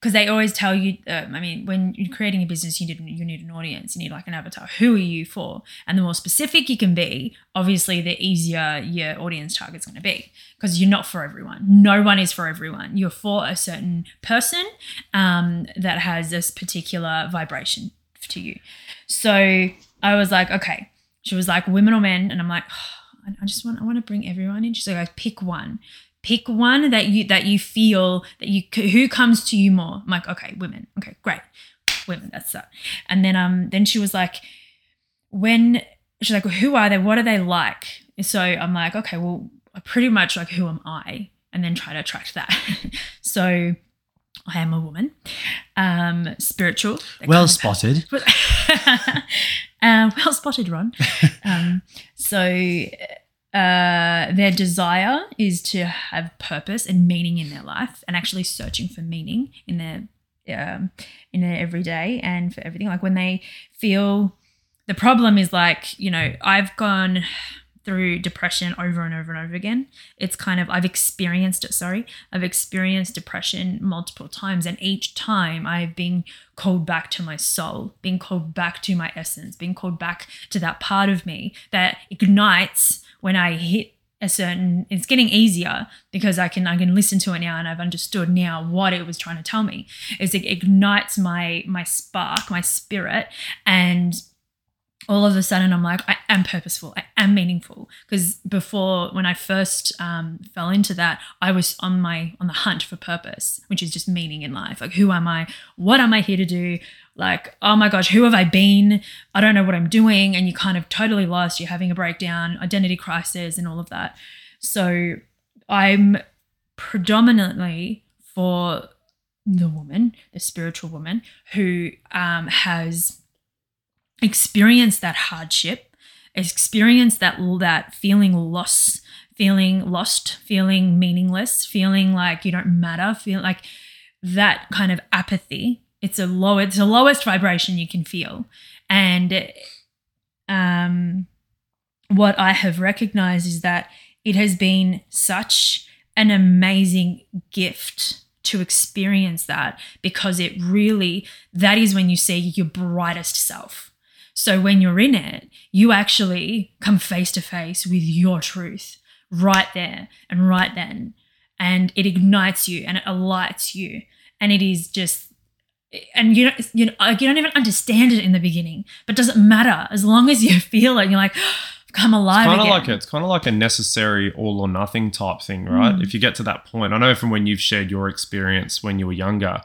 B: because they always tell you. Uh, I mean, when you're creating a business, you need you need an audience. You need like an avatar. Who are you for? And the more specific you can be, obviously, the easier your audience target's going to be because you're not for everyone. No one is for everyone. You're for a certain person um, that has this particular vibration to you. So I was like, okay. She was like, women or men, and I'm like, I I just want I want to bring everyone in. She's like, pick one pick one that you that you feel that you who comes to you more. I'm like, okay, women. Okay, great, women. That's that. And then um then she was like, when she's like, well, who are they? What are they like? So I'm like, okay, well, pretty much like who am I? And then try to attract that. so I am a woman, um, spiritual.
A: well spotted.
B: um, well spotted, Ron. Um, so uh, their desire is to have purpose and meaning in their life, and actually searching for meaning in their um, in their everyday and for everything. Like when they feel the problem is like you know I've gone through depression over and over and over again. It's kind of I've experienced it, sorry. I've experienced depression multiple times and each time I've been called back to my soul, being called back to my essence, being called back to that part of me that ignites when I hit a certain it's getting easier because I can I can listen to it now and I've understood now what it was trying to tell me. Is it ignites my my spark, my spirit and all of a sudden I'm like, I am purposeful, I am meaningful. Because before, when I first um, fell into that, I was on my on the hunt for purpose, which is just meaning in life. Like, who am I? What am I here to do? Like, oh my gosh, who have I been? I don't know what I'm doing, and you kind of totally lost. You're having a breakdown, identity crisis, and all of that. So I'm predominantly for the woman, the spiritual woman, who um, has experienced that hardship, experienced that that feeling lost, feeling lost, feeling meaningless, feeling like you don't matter, feel like that kind of apathy. It's a low, it's the lowest vibration you can feel, and um, what I have recognized is that it has been such an amazing gift to experience that because it really that is when you see your brightest self. So when you're in it, you actually come face to face with your truth right there and right then. And it ignites you and it alights you. And it is just and you don't you, know, like, you don't even understand it in the beginning but doesn't matter as long as you feel it and you're like I've come alive
A: kind of
B: again.
A: like a, it's kind of like a necessary all or nothing type thing, right?
B: Mm.
A: If you get to that point, I know from when you've shared your experience when you were younger,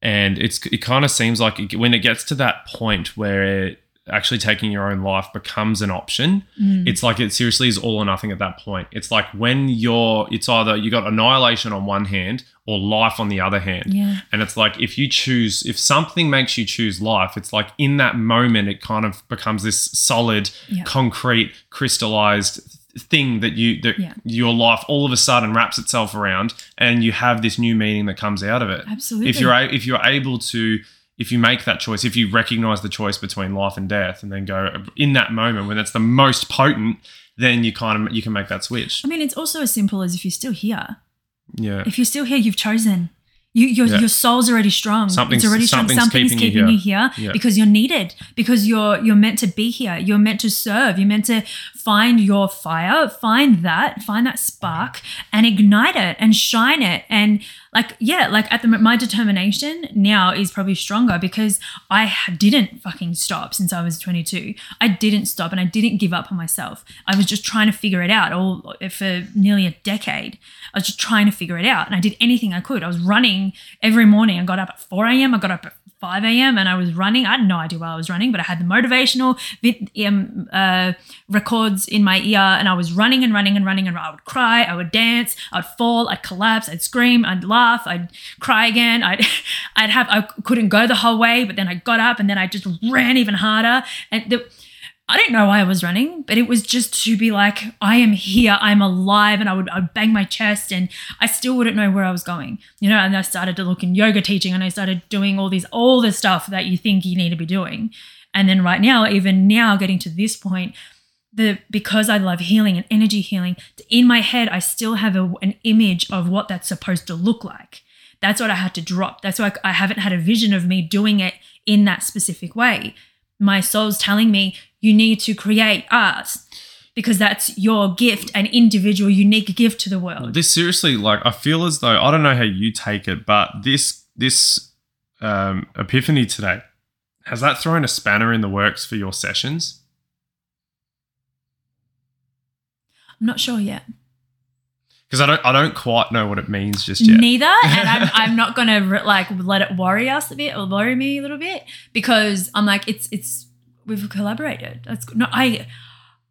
A: and it's it kind of seems like it, when it gets to that point where actually taking your own life becomes an option,
B: Mm.
A: it's like it seriously is all or nothing at that point. It's like when you're, it's either you got annihilation on one hand or life on the other hand.
B: yeah
A: And it's like if you choose, if something makes you choose life, it's like in that moment, it kind of becomes this solid,
B: Yeah.
A: concrete, crystallized thing that you that
B: Yeah.
A: your life all of a sudden wraps itself around, and you have this new meaning that comes out of it.
B: absolutely
A: If you're a- if you're able to. If you make that choice, if you recognize the choice between life and death, and then go in that moment when it's the most potent, then you kind of you can make that switch.
B: I mean, it's also as simple as if you're still here.
A: Yeah,
B: If you're still here, you've chosen. You, your,
A: Yeah.
B: your soul's already strong.
A: Something's-
B: it's already strong.
A: something's
B: Something's
A: keeping you
B: keeping, you
A: here.
B: here,
A: Yeah.
B: because you're needed. Because you're you're meant to be here. You're meant to serve. You're meant to find your fire, find that, find that spark, and ignite it and shine it. And like yeah, like at the my determination now is probably stronger because I didn't fucking stop since I was 22. I didn't stop and I didn't give up on myself. I was just trying to figure it out all for nearly a decade. I was just trying to figure it out, and I did anything I could. I was running every morning. I got up at 4 a.m. I got up at 5 a.m. and I was running. I had no idea why I was running, but I had the motivational um, uh, records in my ear, and I was running and running and running. And I would cry, I would dance, I'd fall, I'd collapse, I'd scream, I'd laugh, I'd cry again. I'd, I'd have, I couldn't go the whole way, but then I got up and then I just ran even harder. And the, I didn't know why I was running, but it was just to be like, I am here, I'm alive, and I would I'd bang my chest, and I still wouldn't know where I was going, you know. And I started to look in yoga teaching, and I started doing all these all the stuff that you think you need to be doing, and then right now, even now, getting to this point, the because I love healing and energy healing, in my head, I still have a, an image of what that's supposed to look like. That's what I had to drop. That's why I haven't had a vision of me doing it in that specific way. My soul's telling me you need to create art because that's your gift, an individual, unique gift to the world.
A: This seriously, like, I feel as though I don't know how you take it, but this this um, epiphany today has that thrown a spanner in the works for your sessions?
B: I'm not sure yet.
A: Because I don't I don't quite know what it means just yet.
B: Neither, and I'm, I'm not gonna like let it worry us a bit or worry me a little bit because I'm like it's it's we've collaborated. That's no I.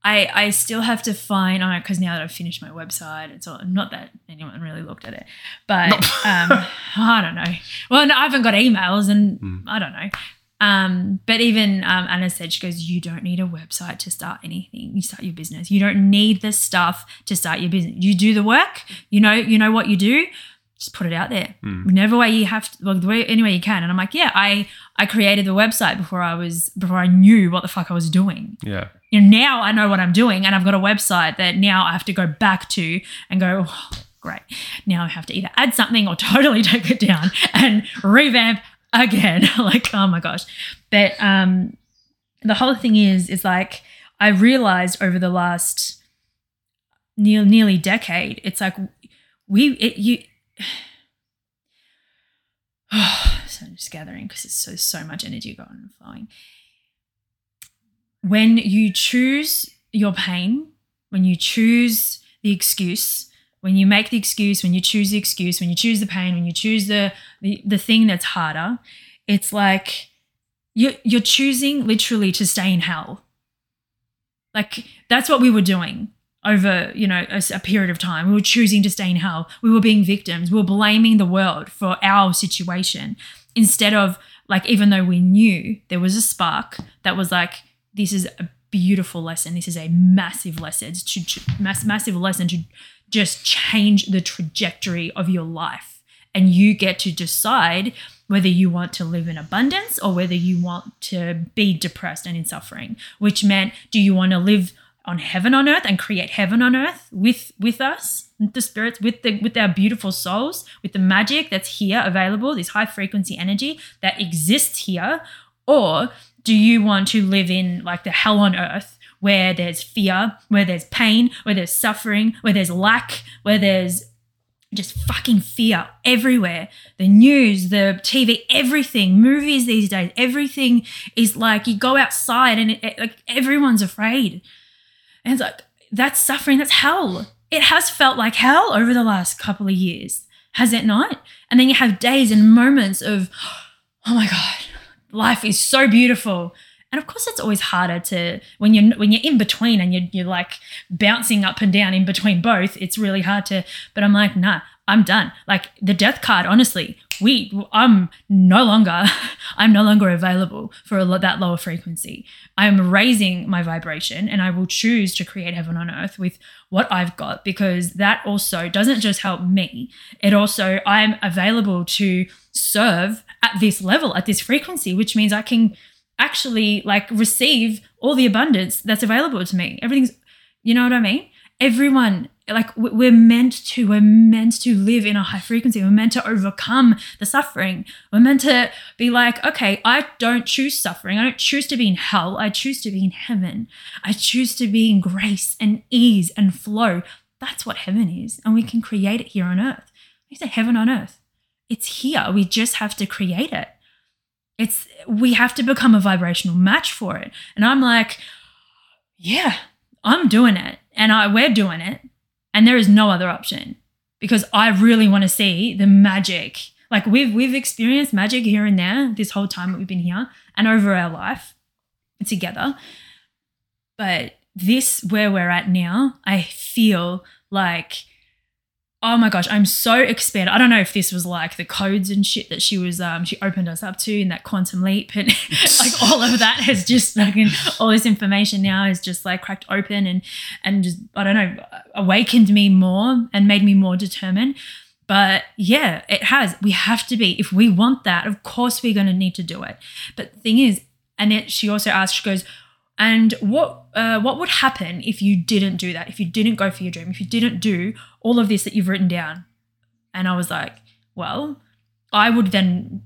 B: I, I still have to find on because now that I've finished my website, it's all not that anyone really looked at it, but um, I don't know. Well, no, I haven't got emails, and
A: Mm.
B: I don't know. Um, but even um, Anna said she goes, you don't need a website to start anything. You start your business. You don't need the stuff to start your business. You do the work. You know, you know what you do. Just put it out there.
A: Mm.
B: Whenever way you have to, well, the way any way you can. And I'm like, yeah, I I created the website before I was before I knew what the fuck I was doing.
A: Yeah.
B: You know, now I know what I'm doing, and I've got a website that now I have to go back to and go. Oh, great. Now I have to either add something or totally take it down and revamp again. like, oh my gosh. But um, the whole thing is, is like I realized over the last near, nearly decade, it's like we it, you. so I'm just gathering because it's so so much energy going and flowing. When you choose your pain, when you choose the excuse, when you make the excuse, when you choose the excuse, when you choose the pain, when you choose the the, the thing that's harder, it's like you're you're choosing literally to stay in hell. Like that's what we were doing over you know a, a period of time. We were choosing to stay in hell. We were being victims. We were blaming the world for our situation instead of like even though we knew there was a spark that was like this is a beautiful lesson. This is a massive lesson. To, to- mass, massive lesson to just change the trajectory of your life. And you get to decide whether you want to live in abundance or whether you want to be depressed and in suffering, which meant do you want to live on heaven on earth and create heaven on earth with with us the spirits with the with our beautiful souls with the magic that's here available this high frequency energy that exists here or do you want to live in like the hell on earth where there's fear, where there's pain, where there's suffering, where there's lack, where there's just fucking fear everywhere. The news, the TV, everything, movies these days, everything is like you go outside and it, it- like everyone's afraid. And it's like that's suffering, that's hell. It has felt like hell over the last couple of years, has it not? And then you have days and moments of, oh my God, life is so beautiful. And of course, it's always harder to when you're when you're in between and you're, you're like bouncing up and down in between both. It's really hard to. But I'm like, nah, I'm done. Like the death card, honestly, we I'm no longer I'm no longer available for a that lower frequency. I'm raising my vibration, and I will choose to create heaven on earth with what I've got because that also doesn't just help me. It also I'm available to serve at this level, at this frequency, which means I can actually like receive all the abundance that's available to me. Everything's, you know what I mean? Everyone, like we- we're meant to we're meant to live in a high frequency. We're meant to overcome the suffering. We're meant to be like okay i don't choose suffering. I don't choose to be in hell. I choose to be in heaven. I choose to be in grace and ease and flow. That's what heaven is and we can create it here on earth. We say heaven on earth it's here. We just have to create it. It's we have to become a vibrational match for it. And i'm like yeah i'm doing it and I, we're doing it and there is no other option because I really want to see the magic. Like we've we've experienced magic here and there this whole time that we've been here and over our life together. But this where we're at now, I feel like oh my gosh, I'm so expanded. I don't know if this was like the codes and shit that she was um she opened us up to in that quantum leap and like all of that has just like all this information now is just like cracked open and and just I don't know awakened me more and made me more determined. But yeah, it has. We have to be. If we want that, of course we're going to need to do it. But the thing is, and it, she also asked, she goes, and what uh, what would happen if you didn't do that? If you didn't go for your dream? If you didn't do all of this that you've written down? And I was like, well, I would then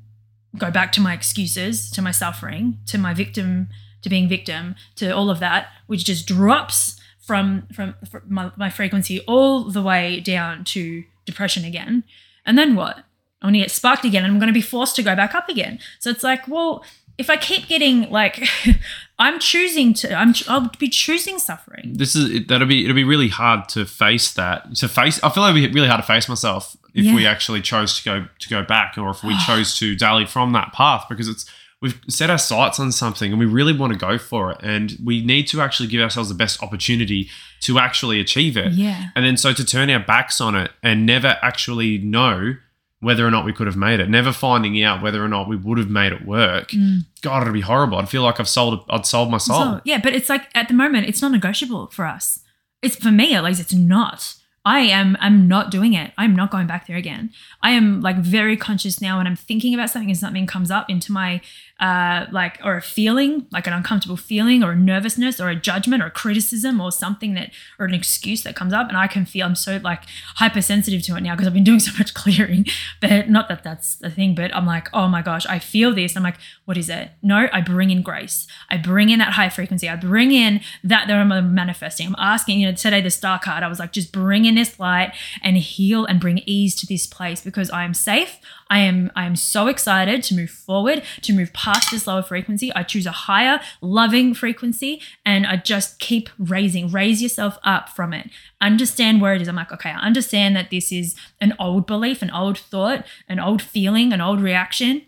B: go back to my excuses, to my suffering, to my victim, to being victim, to all of that, which just drops from from, from my, my frequency all the way down to depression again. And then what? I'm gonna get sparked again, and I'm gonna be forced to go back up again. So it's like, well, if I keep getting like, I'm choosing to, I'm, I'll be choosing suffering.
A: This is that'll be it'll be really hard to face that. To face, I feel like it'd be really hard to face myself if
B: Yeah.
A: we actually chose to go to go back, or if we oh. chose to dally from that path, because it's we've set our sights on something and we really want to go for it, and we need to actually give ourselves the best opportunity to actually achieve it.
B: Yeah.
A: And then so to turn our backs on it and never actually know whether or not we could have made it, never finding out whether or not we would have made it work. Mm. God, it'd be horrible. I'd feel like I've sold I'd sold my soul.
B: So, yeah, but it's like at the moment, it's not negotiable for us. It's for me at least. It's not. I am. I'm not doing it. I'm not going back there again. I am like very conscious now when I'm thinking about something and something comes up into my uh like or a feeling like an uncomfortable feeling or a nervousness or a judgment or a criticism or something that or an excuse that comes up and I can feel I'm so like hypersensitive to it now because I've been doing so much clearing. But not that that's the thing. But I'm like, oh my gosh, I feel this. I'm like, what is it? No, I bring in grace. I bring in that high frequency. I bring in that that I'm manifesting. I'm asking, you know, today the star card, I was like, just bring in this light and heal and bring ease to this place because I am safe. I am I am so excited to move forward, to move past this lower frequency. I choose a higher, loving frequency and I just keep raising. Raise yourself up from it. Understand where it is. I'm like, okay, I understand that this is an old belief, an old thought, an old feeling, an old reaction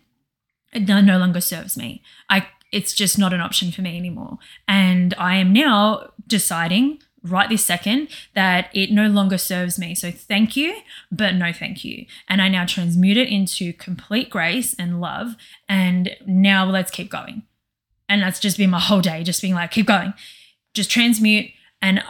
B: it no, longer serves me. I it's just not an option for me anymore. And I am now deciding right this second that it no longer serves me. So thank you, but no thank you. And I now transmute it into complete grace and love. And now let's keep going. And that's just been my whole day, just being like, keep going. Just transmute and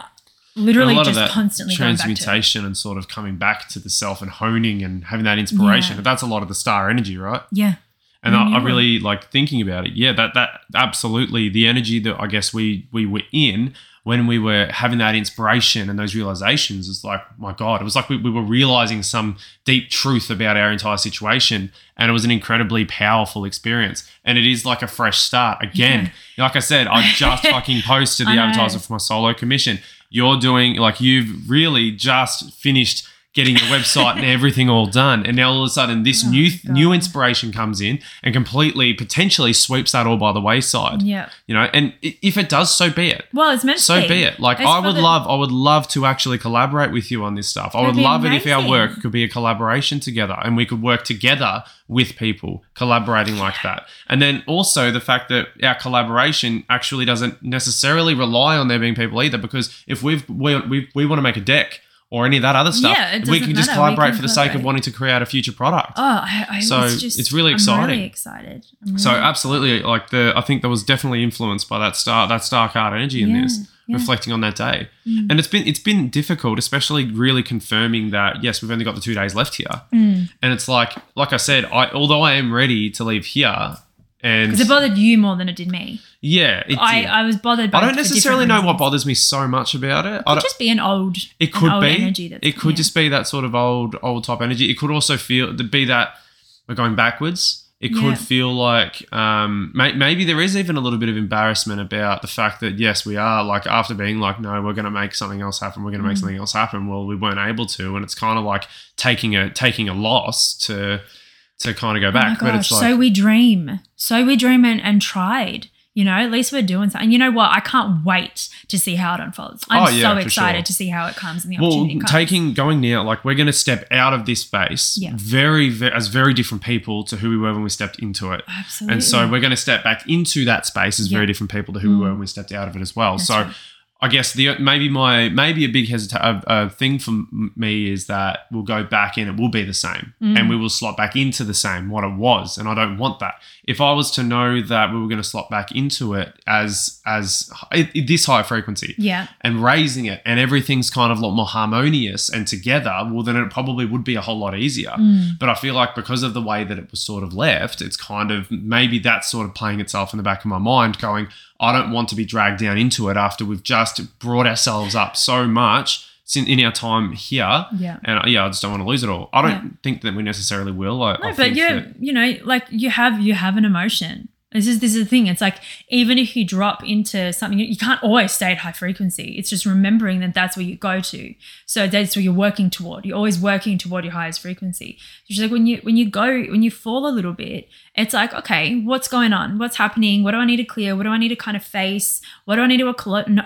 B: literally
A: And
B: just constantly going back to it.
A: transmutation and sort of coming back to the self and honing and having that inspiration.
B: Yeah.
A: That's a lot of the star energy, right?
B: Yeah.
A: And I, I really like thinking about it. Yeah, that that absolutely the energy that I guess we we were in when we were having that inspiration and those realizations is like, my God, it was like we, we were realizing some deep truth about our entire situation. And it was an incredibly powerful experience. And it is like a fresh start. Again, like I said, I just fucking posted the advertisement for my solo commission. You're doing like you've really just finished getting your website and everything all done. And now all of a sudden this
B: Oh
A: new new inspiration comes in and completely potentially sweeps that all by the wayside.
B: Yeah.
A: You know, and if it does, so be it.
B: Well, it's meant to
A: So
B: be.
A: be it. Like
B: It's
A: I would
B: the-
A: love, I would love to actually collaborate with you on this stuff. I
B: That'd
A: would
B: be
A: love it if our work could be a collaboration together and we could work together with people collaborating like that. And then also the fact that our collaboration actually doesn't necessarily rely on there being people either, because if we've we we, we want to make a deck or any of that other stuff,
B: Yeah, it
A: we can just
B: matter.
A: Collaborate
B: can
A: for the sake of wanting to create a future product.
B: Oh, I, I
A: So
B: it's just
A: it's really
B: I'm
A: exciting.
B: really excited. I'm
A: So absolutely, like the I think that was definitely influenced by that star that star card energy in
B: Yeah,
A: this,
B: yeah.
A: reflecting on that day.
B: Mm.
A: And it's been it's been difficult, especially really confirming that yes, we've only got the two days left here.
B: Mm.
A: And it's like like I said, I although I am ready to leave here, and
B: Because it bothered you more than it did me.
A: yeah, it
B: I,
A: did.
B: I was bothered by
A: I don't necessarily know what bothers me so much about it.
B: It could just be an old,
A: it could
B: old
A: be.
B: energy. That's,
A: it could
B: yeah.
A: just be that sort of old, old type energy. It could also feel be that we're going backwards. It could
B: Yeah.
A: feel like um, may, maybe there is even a little bit of embarrassment about the fact that yes, we are like after being like, no, we're going to make something else happen. We're going to make
B: Mm.
A: something else happen. Well, we weren't able to, and it's kind of like taking a taking a loss to to kind of go
B: Oh
A: back. but it's like
B: so we dream. So we dream and, and tried. You know, at least we're doing something. You know what? I can't wait to see how it unfolds. I'm
A: Oh, yeah,
B: so excited
A: sure.
B: to see how it comes and the
A: well,
B: opportunity comes.
A: taking going now, like we're going to step out of this space
B: Yeah.
A: very, ve as very different people to who we were when we stepped into it.
B: Absolutely.
A: And so we're going to step back into that space as
B: Yeah.
A: very different people to who we were
B: Mm.
A: when we stepped out of it as well.
B: That's
A: so
B: right.
A: I guess the maybe my maybe a big hesita- a, a thing for me is that we'll go back in. It will be the same,
B: Mm.
A: and we will slot back into the same what it was. And I don't want that. If I was to know that we were going to slot back into it as as hi- this high frequency,
B: yeah.
A: and raising it and everything's kind of a lot more harmonious and together, well, then it probably would be a whole lot easier.
B: Mm.
A: But I feel like because of the way that it was sort of left, it's kind of maybe that's sort of playing itself in the back of my mind, going, I don't want to be dragged down into it after we've just brought ourselves up so much in our time here.
B: Yeah.
A: And uh, yeah, I just don't want to lose it all. I don't
B: Yeah.
A: think that we necessarily will. I,
B: No,
A: I
B: but you
A: that-
B: you know, like you have you have an emotion. This is this is the thing. It's like even if you drop into something, you, can't always stay at high frequency. It's just remembering that that's where you go to. So that's where you're working toward. You're always working toward your highest frequency. It's like when you when you go when you fall a little bit, it's like okay, what's going on? What's happening? What do I need to clear? What do I need to kind of face? What do I need to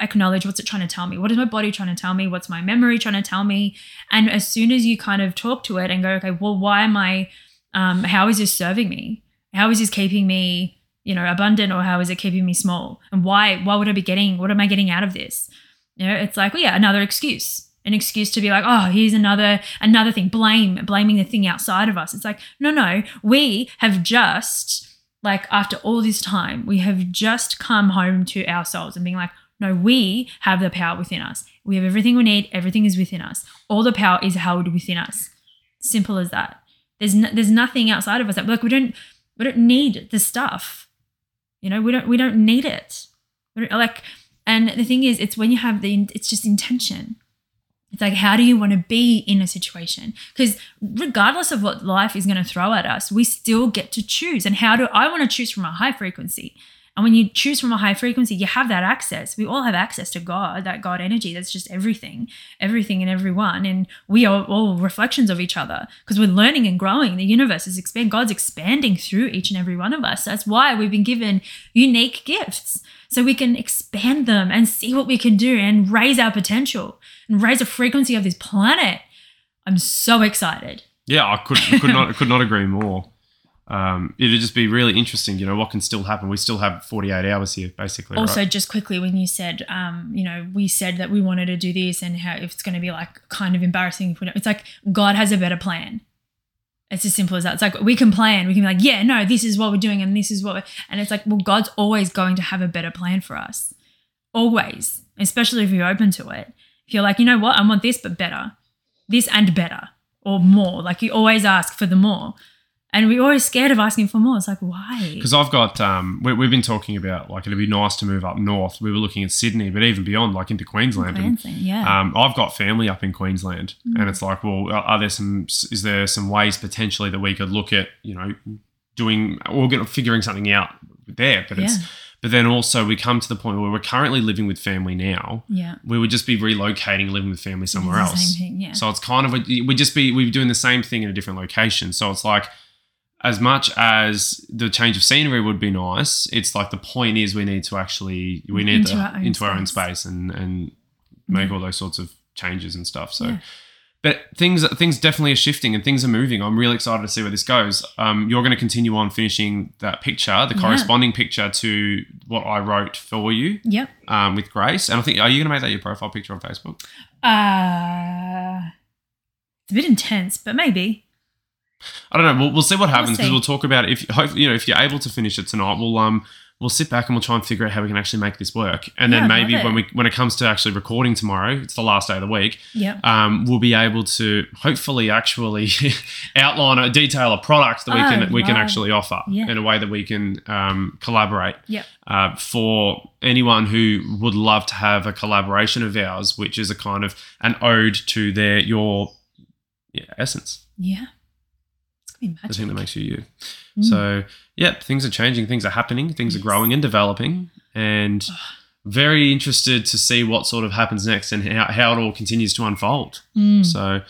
B: acknowledge? What's it trying to tell me? What is my body trying to tell me? What's my memory trying to tell me? And as soon as you kind of talk to it and go, okay, well, why am I? um, how is this serving me? How is this keeping me, you know, abundant, or how is it keeping me small? And why? Why would I be getting? What am I getting out of this? You know, it's like, well, yeah, another excuse, an excuse to be like, oh, here's another another thing, blame, blaming the thing outside of us. It's like, no, no, we have just like after all this time, we have just come home to ourselves and being like, no, we have the power within us. We have everything we need. Everything is within us. All the power is held within us. Simple as that. There's no, there's nothing outside of us. that Like we don't we don't need the stuff. You know, we don't we don't need it. Like, and the thing is, it's when you have the it's just intention. It's like, how do you want to be in a situation? Because regardless of what life is going to throw at us, we still get to choose. And how do I want to choose from a high frequency? And when you choose from a high frequency, you have that access. We all have access to God, that God energy. That's just everything, everything and everyone. And we are all reflections of each other because we're learning and growing. The universe is expanding. God's expanding through each and every one of us. That's why we've been given unique gifts so we can expand them and see what we can do and raise our potential and raise the frequency of this planet. I'm so excited.
A: Yeah, I could could not could not agree more. Um, it'd just be really interesting, you know, what can still happen. We still have 48 hours here, basically.
B: Also,
A: right?
B: just quickly, when you said, um, you know, we said that we wanted to do this and how it's going to be like kind of embarrassing, it's like God has a better plan. It's as simple as that. It's like we can plan. We can be like, yeah, no, this is what we're doing, and this is what, we're, and it's like, well, God's always going to have a better plan for us, always. Especially if you're open to it. If you're like, you know what, I want this, but better, this and better, or more. Like you always ask for the more, and we're always scared of asking for more. It's like, why?
A: Because I've got, um, we, we've been talking about like it'd be nice to move up north. We were looking at Sydney, but even beyond, like into Queensland. And,
B: yeah.
A: um, I've got family up in Queensland,
B: Mm.
A: and it's like, well, are there some? Is there some ways potentially that we could look at, you know, doing or get, figuring something out there? But it's, but then also we come to the point where we're currently living with family now.
B: yeah.
A: We would just be relocating, living with family somewhere else.
B: Same thing, yeah.
A: So it's kind of we'd just be we're doing the same thing in a different location. So it's like as much as the change of scenery would be nice, it's like the point is we need to actually we need
B: Into
A: to,
B: our own
A: into our own
B: space.
A: space and and make
B: Yeah.
A: all those sorts of changes and stuff. So.
B: Yeah.
A: But things things definitely are shifting and things are moving. I'm really excited to see where this goes. Um, you're going to continue on finishing that picture, the
B: Yeah.
A: corresponding picture to what I wrote for you
B: Yep.
A: um, with Grace. And I think, are you going to make that your profile picture on Facebook?
B: Uh, it's a bit intense, but maybe.
A: I don't know. We'll, we'll see what happens because
B: see.
A: we'll talk about it. If hopefully, you know, if you're able to finish it tonight, we'll um we'll sit back and we'll try and figure out how we can actually make this work. And
B: Yeah,
A: then maybe when
B: it.
A: we when it comes to actually recording tomorrow, it's the last day of the week.
B: Yep.
A: Um, we'll be able to hopefully actually outline a detail a product that we
B: Oh,
A: can we can actually offer
B: Yeah.
A: in a way that we can um, collaborate.
B: Yep.
A: Uh, for anyone who would love to have a collaboration of ours, which is a kind of an ode to their your yeah, essence,
B: Yeah. Gonna
A: the thing that makes you you.
B: Mm.
A: So, yeah, things are changing, things are happening, things are growing and developing, and very interested to see what sort of happens next and how, how it all continues to unfold.
B: Mm.
A: So,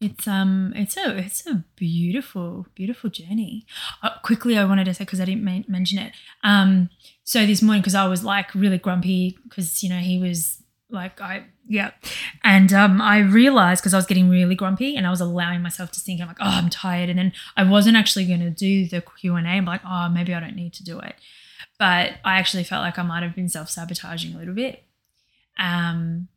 B: It's um, it's a it's a beautiful beautiful journey. Uh, quickly, I wanted to say because I didn't men- mention it. Um, so this morning because I was like really grumpy because you know he was like I yeah, and um, I realized because I was getting really grumpy and I was allowing myself to think I'm like oh I'm tired and then I wasn't actually going to do the Q and A. I'm like oh maybe I don't need to do it, but I actually felt like I might have been self sabotaging a little bit. Um,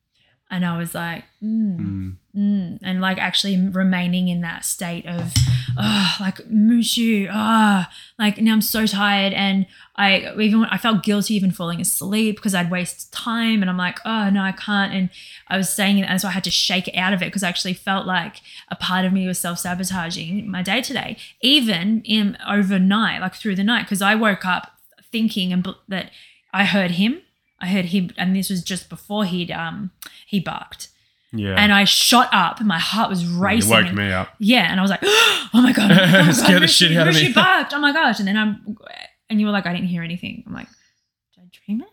B: and I was like, mm,
A: mm,
B: Mm, and like actually remaining in that state of, oh, like mushu, ah, like now I'm so tired, and I even I felt guilty even falling asleep because I'd waste time, and I'm like, oh no, I can't, and I was saying it, and so I had to shake it out of it because I actually felt like a part of me was self sabotaging my day today, even in overnight, like through the night, because I woke up thinking and that I heard him, I heard him, and this was just before he'd um he barked
A: yeah.
B: and I shot up. and My heart was
A: you
B: racing.
A: woke
B: and-
A: me up.
B: Yeah, and I was like, "Oh my god!" Oh my
A: Scared the shit out of me.
B: barked. Oh my gosh! And then I'm, and you were like, "I didn't hear anything." I'm like, "Did I dream it?"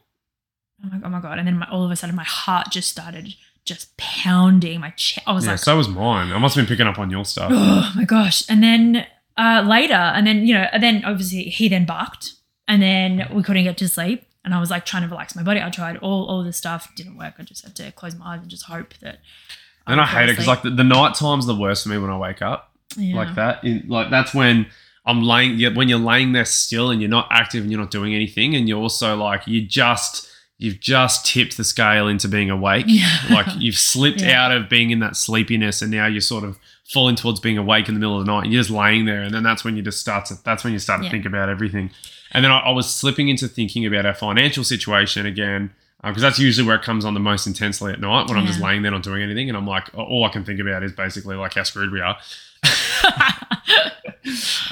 B: I'm like, "Oh my god!" And then my, all of a sudden, my heart just started just pounding. My chest. I was
A: Yeah,
B: like,
A: so was mine. I must have been picking up on your stuff.
B: "Oh my gosh!" And then uh, later, and then you know, and then obviously he then barked, and then we couldn't get to sleep. And I was like trying to relax my body. I tried all all this stuff, didn't work. I just had to close my eyes and just hope that.
A: and I hate it because like the, the night time's the worst for me when I wake up
B: Yeah.
A: like that. In, like that's when I'm laying. When you're laying there still and you're not active and you're not doing anything, and you're also like you just you've just tipped the scale into being awake.
B: Yeah.
A: like you've slipped
B: Yeah.
A: out of being in that sleepiness and now you're sort of falling towards being awake in the middle of the night and you're just laying there and then that's when you just start to that's when you start to
B: Yeah.
A: think about everything and then I, I was slipping into thinking about our financial situation again because that's usually where it comes on the most intensely at night when I'm just laying there not doing anything and I'm like all I can think about is basically like how screwed we are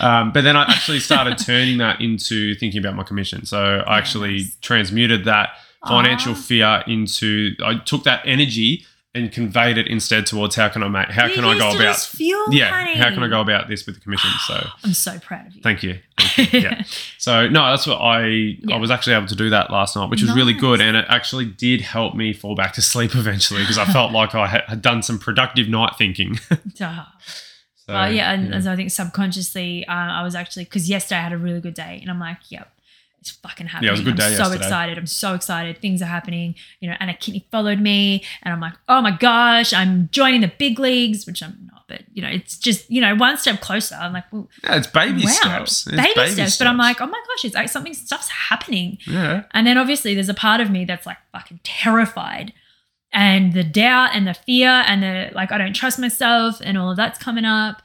A: um, but then I actually started turning that into thinking about my commission so I actually
B: Yes.
A: transmuted that financial
B: Aw.
A: fear into I took that energy and conveyed it instead towards how can I make how
B: You
A: can I go about
B: fuel,
A: yeah
B: honey.
A: how can I go about this with the commission so
B: I'm so proud of you.
A: thank you, Thank you. yeah so no that's what I
B: Yeah.
A: I was actually able to do that last night which was really good and it actually did help me fall back to sleep eventually because I felt like I had, done some productive night thinking so,
B: Well, yeah, and as I think subconsciously, uh, I was actually because yesterday I had a really good day, and I'm like, yep, it's fucking happening.
A: Yeah, it was a good day
B: I'm
A: day
B: so excited. I'm so excited. Things are happening. You know, Anna Kinney followed me, and I'm like, oh my gosh, I'm joining the big leagues, which I'm not, but you know, it's just you know one step closer. I'm like, well,
A: yeah, it's baby
B: wow,
A: steps It's
B: baby, steps. But I'm like, oh my gosh, it's like something stuff's happening.
A: yeah
B: And then obviously there's a part of me that's like fucking terrified. And the doubt and the fear and the like I don't trust myself and all of that's coming up.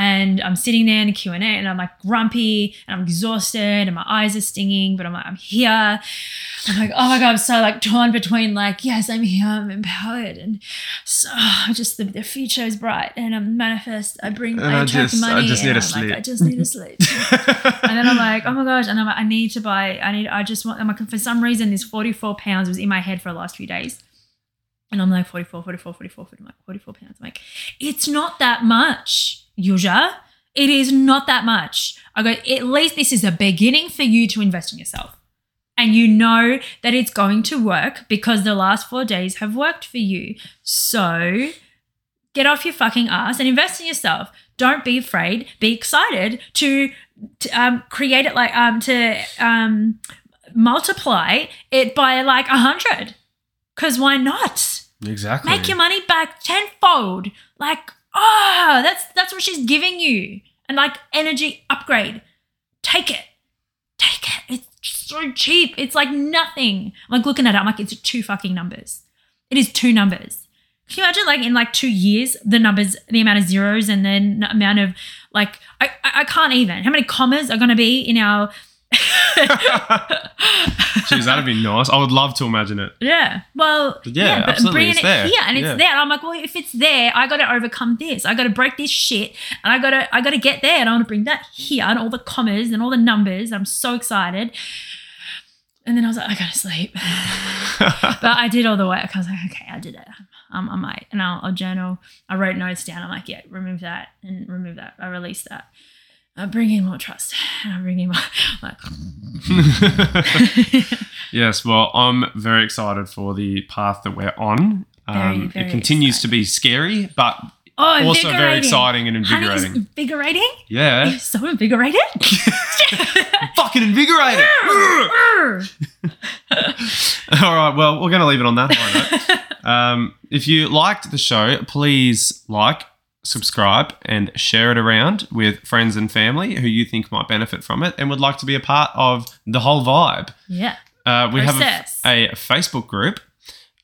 B: And I'm sitting there in the Q&A and I'm like grumpy and I'm exhausted and my eyes are stinging, but I'm like, I'm here. I'm like, oh my God, I'm so like torn between like, yes, I'm here, I'm empowered. And so just the, the future is bright and I'm manifest. I bring,
A: And
B: I
A: I
B: attract
A: just- I
B: money.
A: just need to
B: I'm like,
A: sleep.
B: I just need to sleep and then I'm like, oh my gosh, and I'm like, I need to buy, I need, I just want, I'm like, for some reason, this 44 pounds was in my head for the last few days. And I'm like, 44, 44, 44, 44, I'm like, 44 pounds. I'm like, it's not that much, Yuzha. It is not that much. I go, at least this is a beginning for you to invest in yourself. And you know that it's going to work because the last four days have worked for you. So get off your fucking ass and invest in yourself. Don't be afraid. Be excited to, to um, create it like um, to um, multiply it by like a hundred. Cause why not?
A: exactly
B: Make your money back tenfold. Like, oh, that's that's what she's giving you. And like energy upgrade. Take it. Take it. It's so cheap. It's like nothing. I'm like looking at it, I'm like, it's two fucking numbers. It is two numbers. Can you imagine like in like two years, the numbers, the amount of zeros and then amount of like I I I can't even. How many commas are gonna be in our
A: Jeez, that'd be nice. I would love to imagine it.
B: Yeah. Well,
A: Yeah,
B: but
A: absolutely,
B: bringing
A: it's
B: it
A: there.
B: here and it's
A: Yeah.
B: there. And I'm like, well, if it's there, I got to overcome this. I got to break this shit, and I got to, I got to get there, and I want to bring that here, and all the commas and all the numbers. I'm so excited. And then I was like, I gotta sleep. but I did all the work. I was like, okay, I did it. Um, I might, and I'll, I'll journal. I wrote notes down. I'm like, yeah, remove that and remove that. I release that. I bring in more trust. I bring in more. Like,
A: yes, well, I'm very excited for the path that we're on. Um,
B: Very, very
A: it continues to be scary, but
B: oh,
A: also very exciting and
B: Honey,
A: invigorating.
B: invigorating.
A: Yeah,
B: so invigorating.
A: fucking invigorating. All right, well, we're going to leave it on that. Um, if you liked the show, please like, subscribe, and share it around with friends and family who you think might benefit from it and would like to be a part of the whole vibe.
B: yeah.
A: Uh, we
B: Process.
A: have a, a Facebook group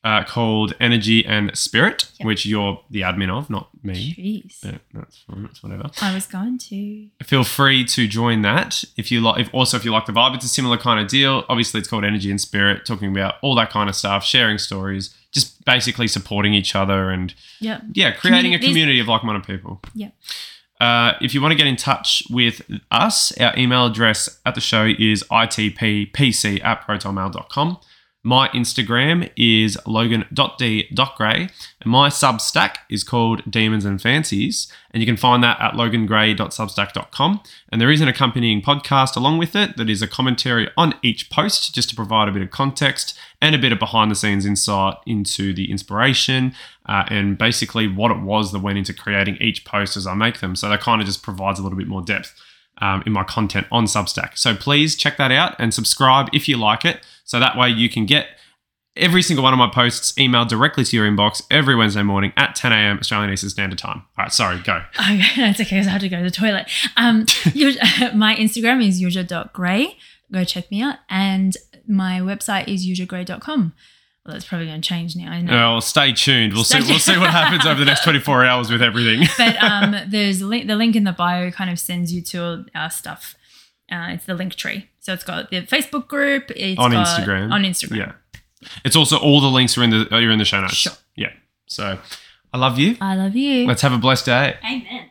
A: uh, called Energy and Spirit,
B: Yep.
A: which you're the admin of, not me.
B: Jeez.
A: Yeah, that's. That's whatever.
B: I was going to.
A: Feel free to join that if you like. If also if you like the vibe, it's a similar kind of deal. Obviously, it's called Energy and Spirit, talking about all that kind of stuff, sharing stories, just basically supporting each other, and
B: Yep.
A: yeah, creating a
B: Communi-
A: community of like-minded people.
B: Yep.
A: Uh, if you want to get in touch with us, our email address at the show is itppc at protonmail.com. My Instagram is logan.d.gray, and my Substack is called Demons and Fancies, and you can find that at logangray.substack.com. And there is an accompanying podcast along with it that is a commentary on each post, just to provide a bit of context and a bit of behind the scenes insight into the inspiration uh, and basically what it was that went into creating each post as I make them. So that kind of just provides a little bit more depth um, in my content on Substack. So please check that out and subscribe if you like it. So that way you can get every single one of my posts emailed directly to your inbox every Wednesday morning at 10 a.m. Australian Eastern Standard Time. All right, sorry, go.
B: Okay, that's okay because I have to go to the toilet. Um, my Instagram is yuzha.gray. Go check me out. And my website is yuzhagray.com. Well, that's probably going to change now. I know.
A: Well, stay tuned. We'll
B: Stay
A: see. We'll see what happens over the next 24 hours with everything.
B: but um, there's link, the link in the bio kind of sends you to our stuff. Uh, it's the link tree. So it's got the Facebook group. It's
A: on
B: got-
A: Instagram.
B: On Instagram.
A: Yeah. It's also all the links are in the are in the show notes.
B: Sure.
A: Yeah. So I love you.
B: I love you.
A: Let's have a blessed day.
B: Amen.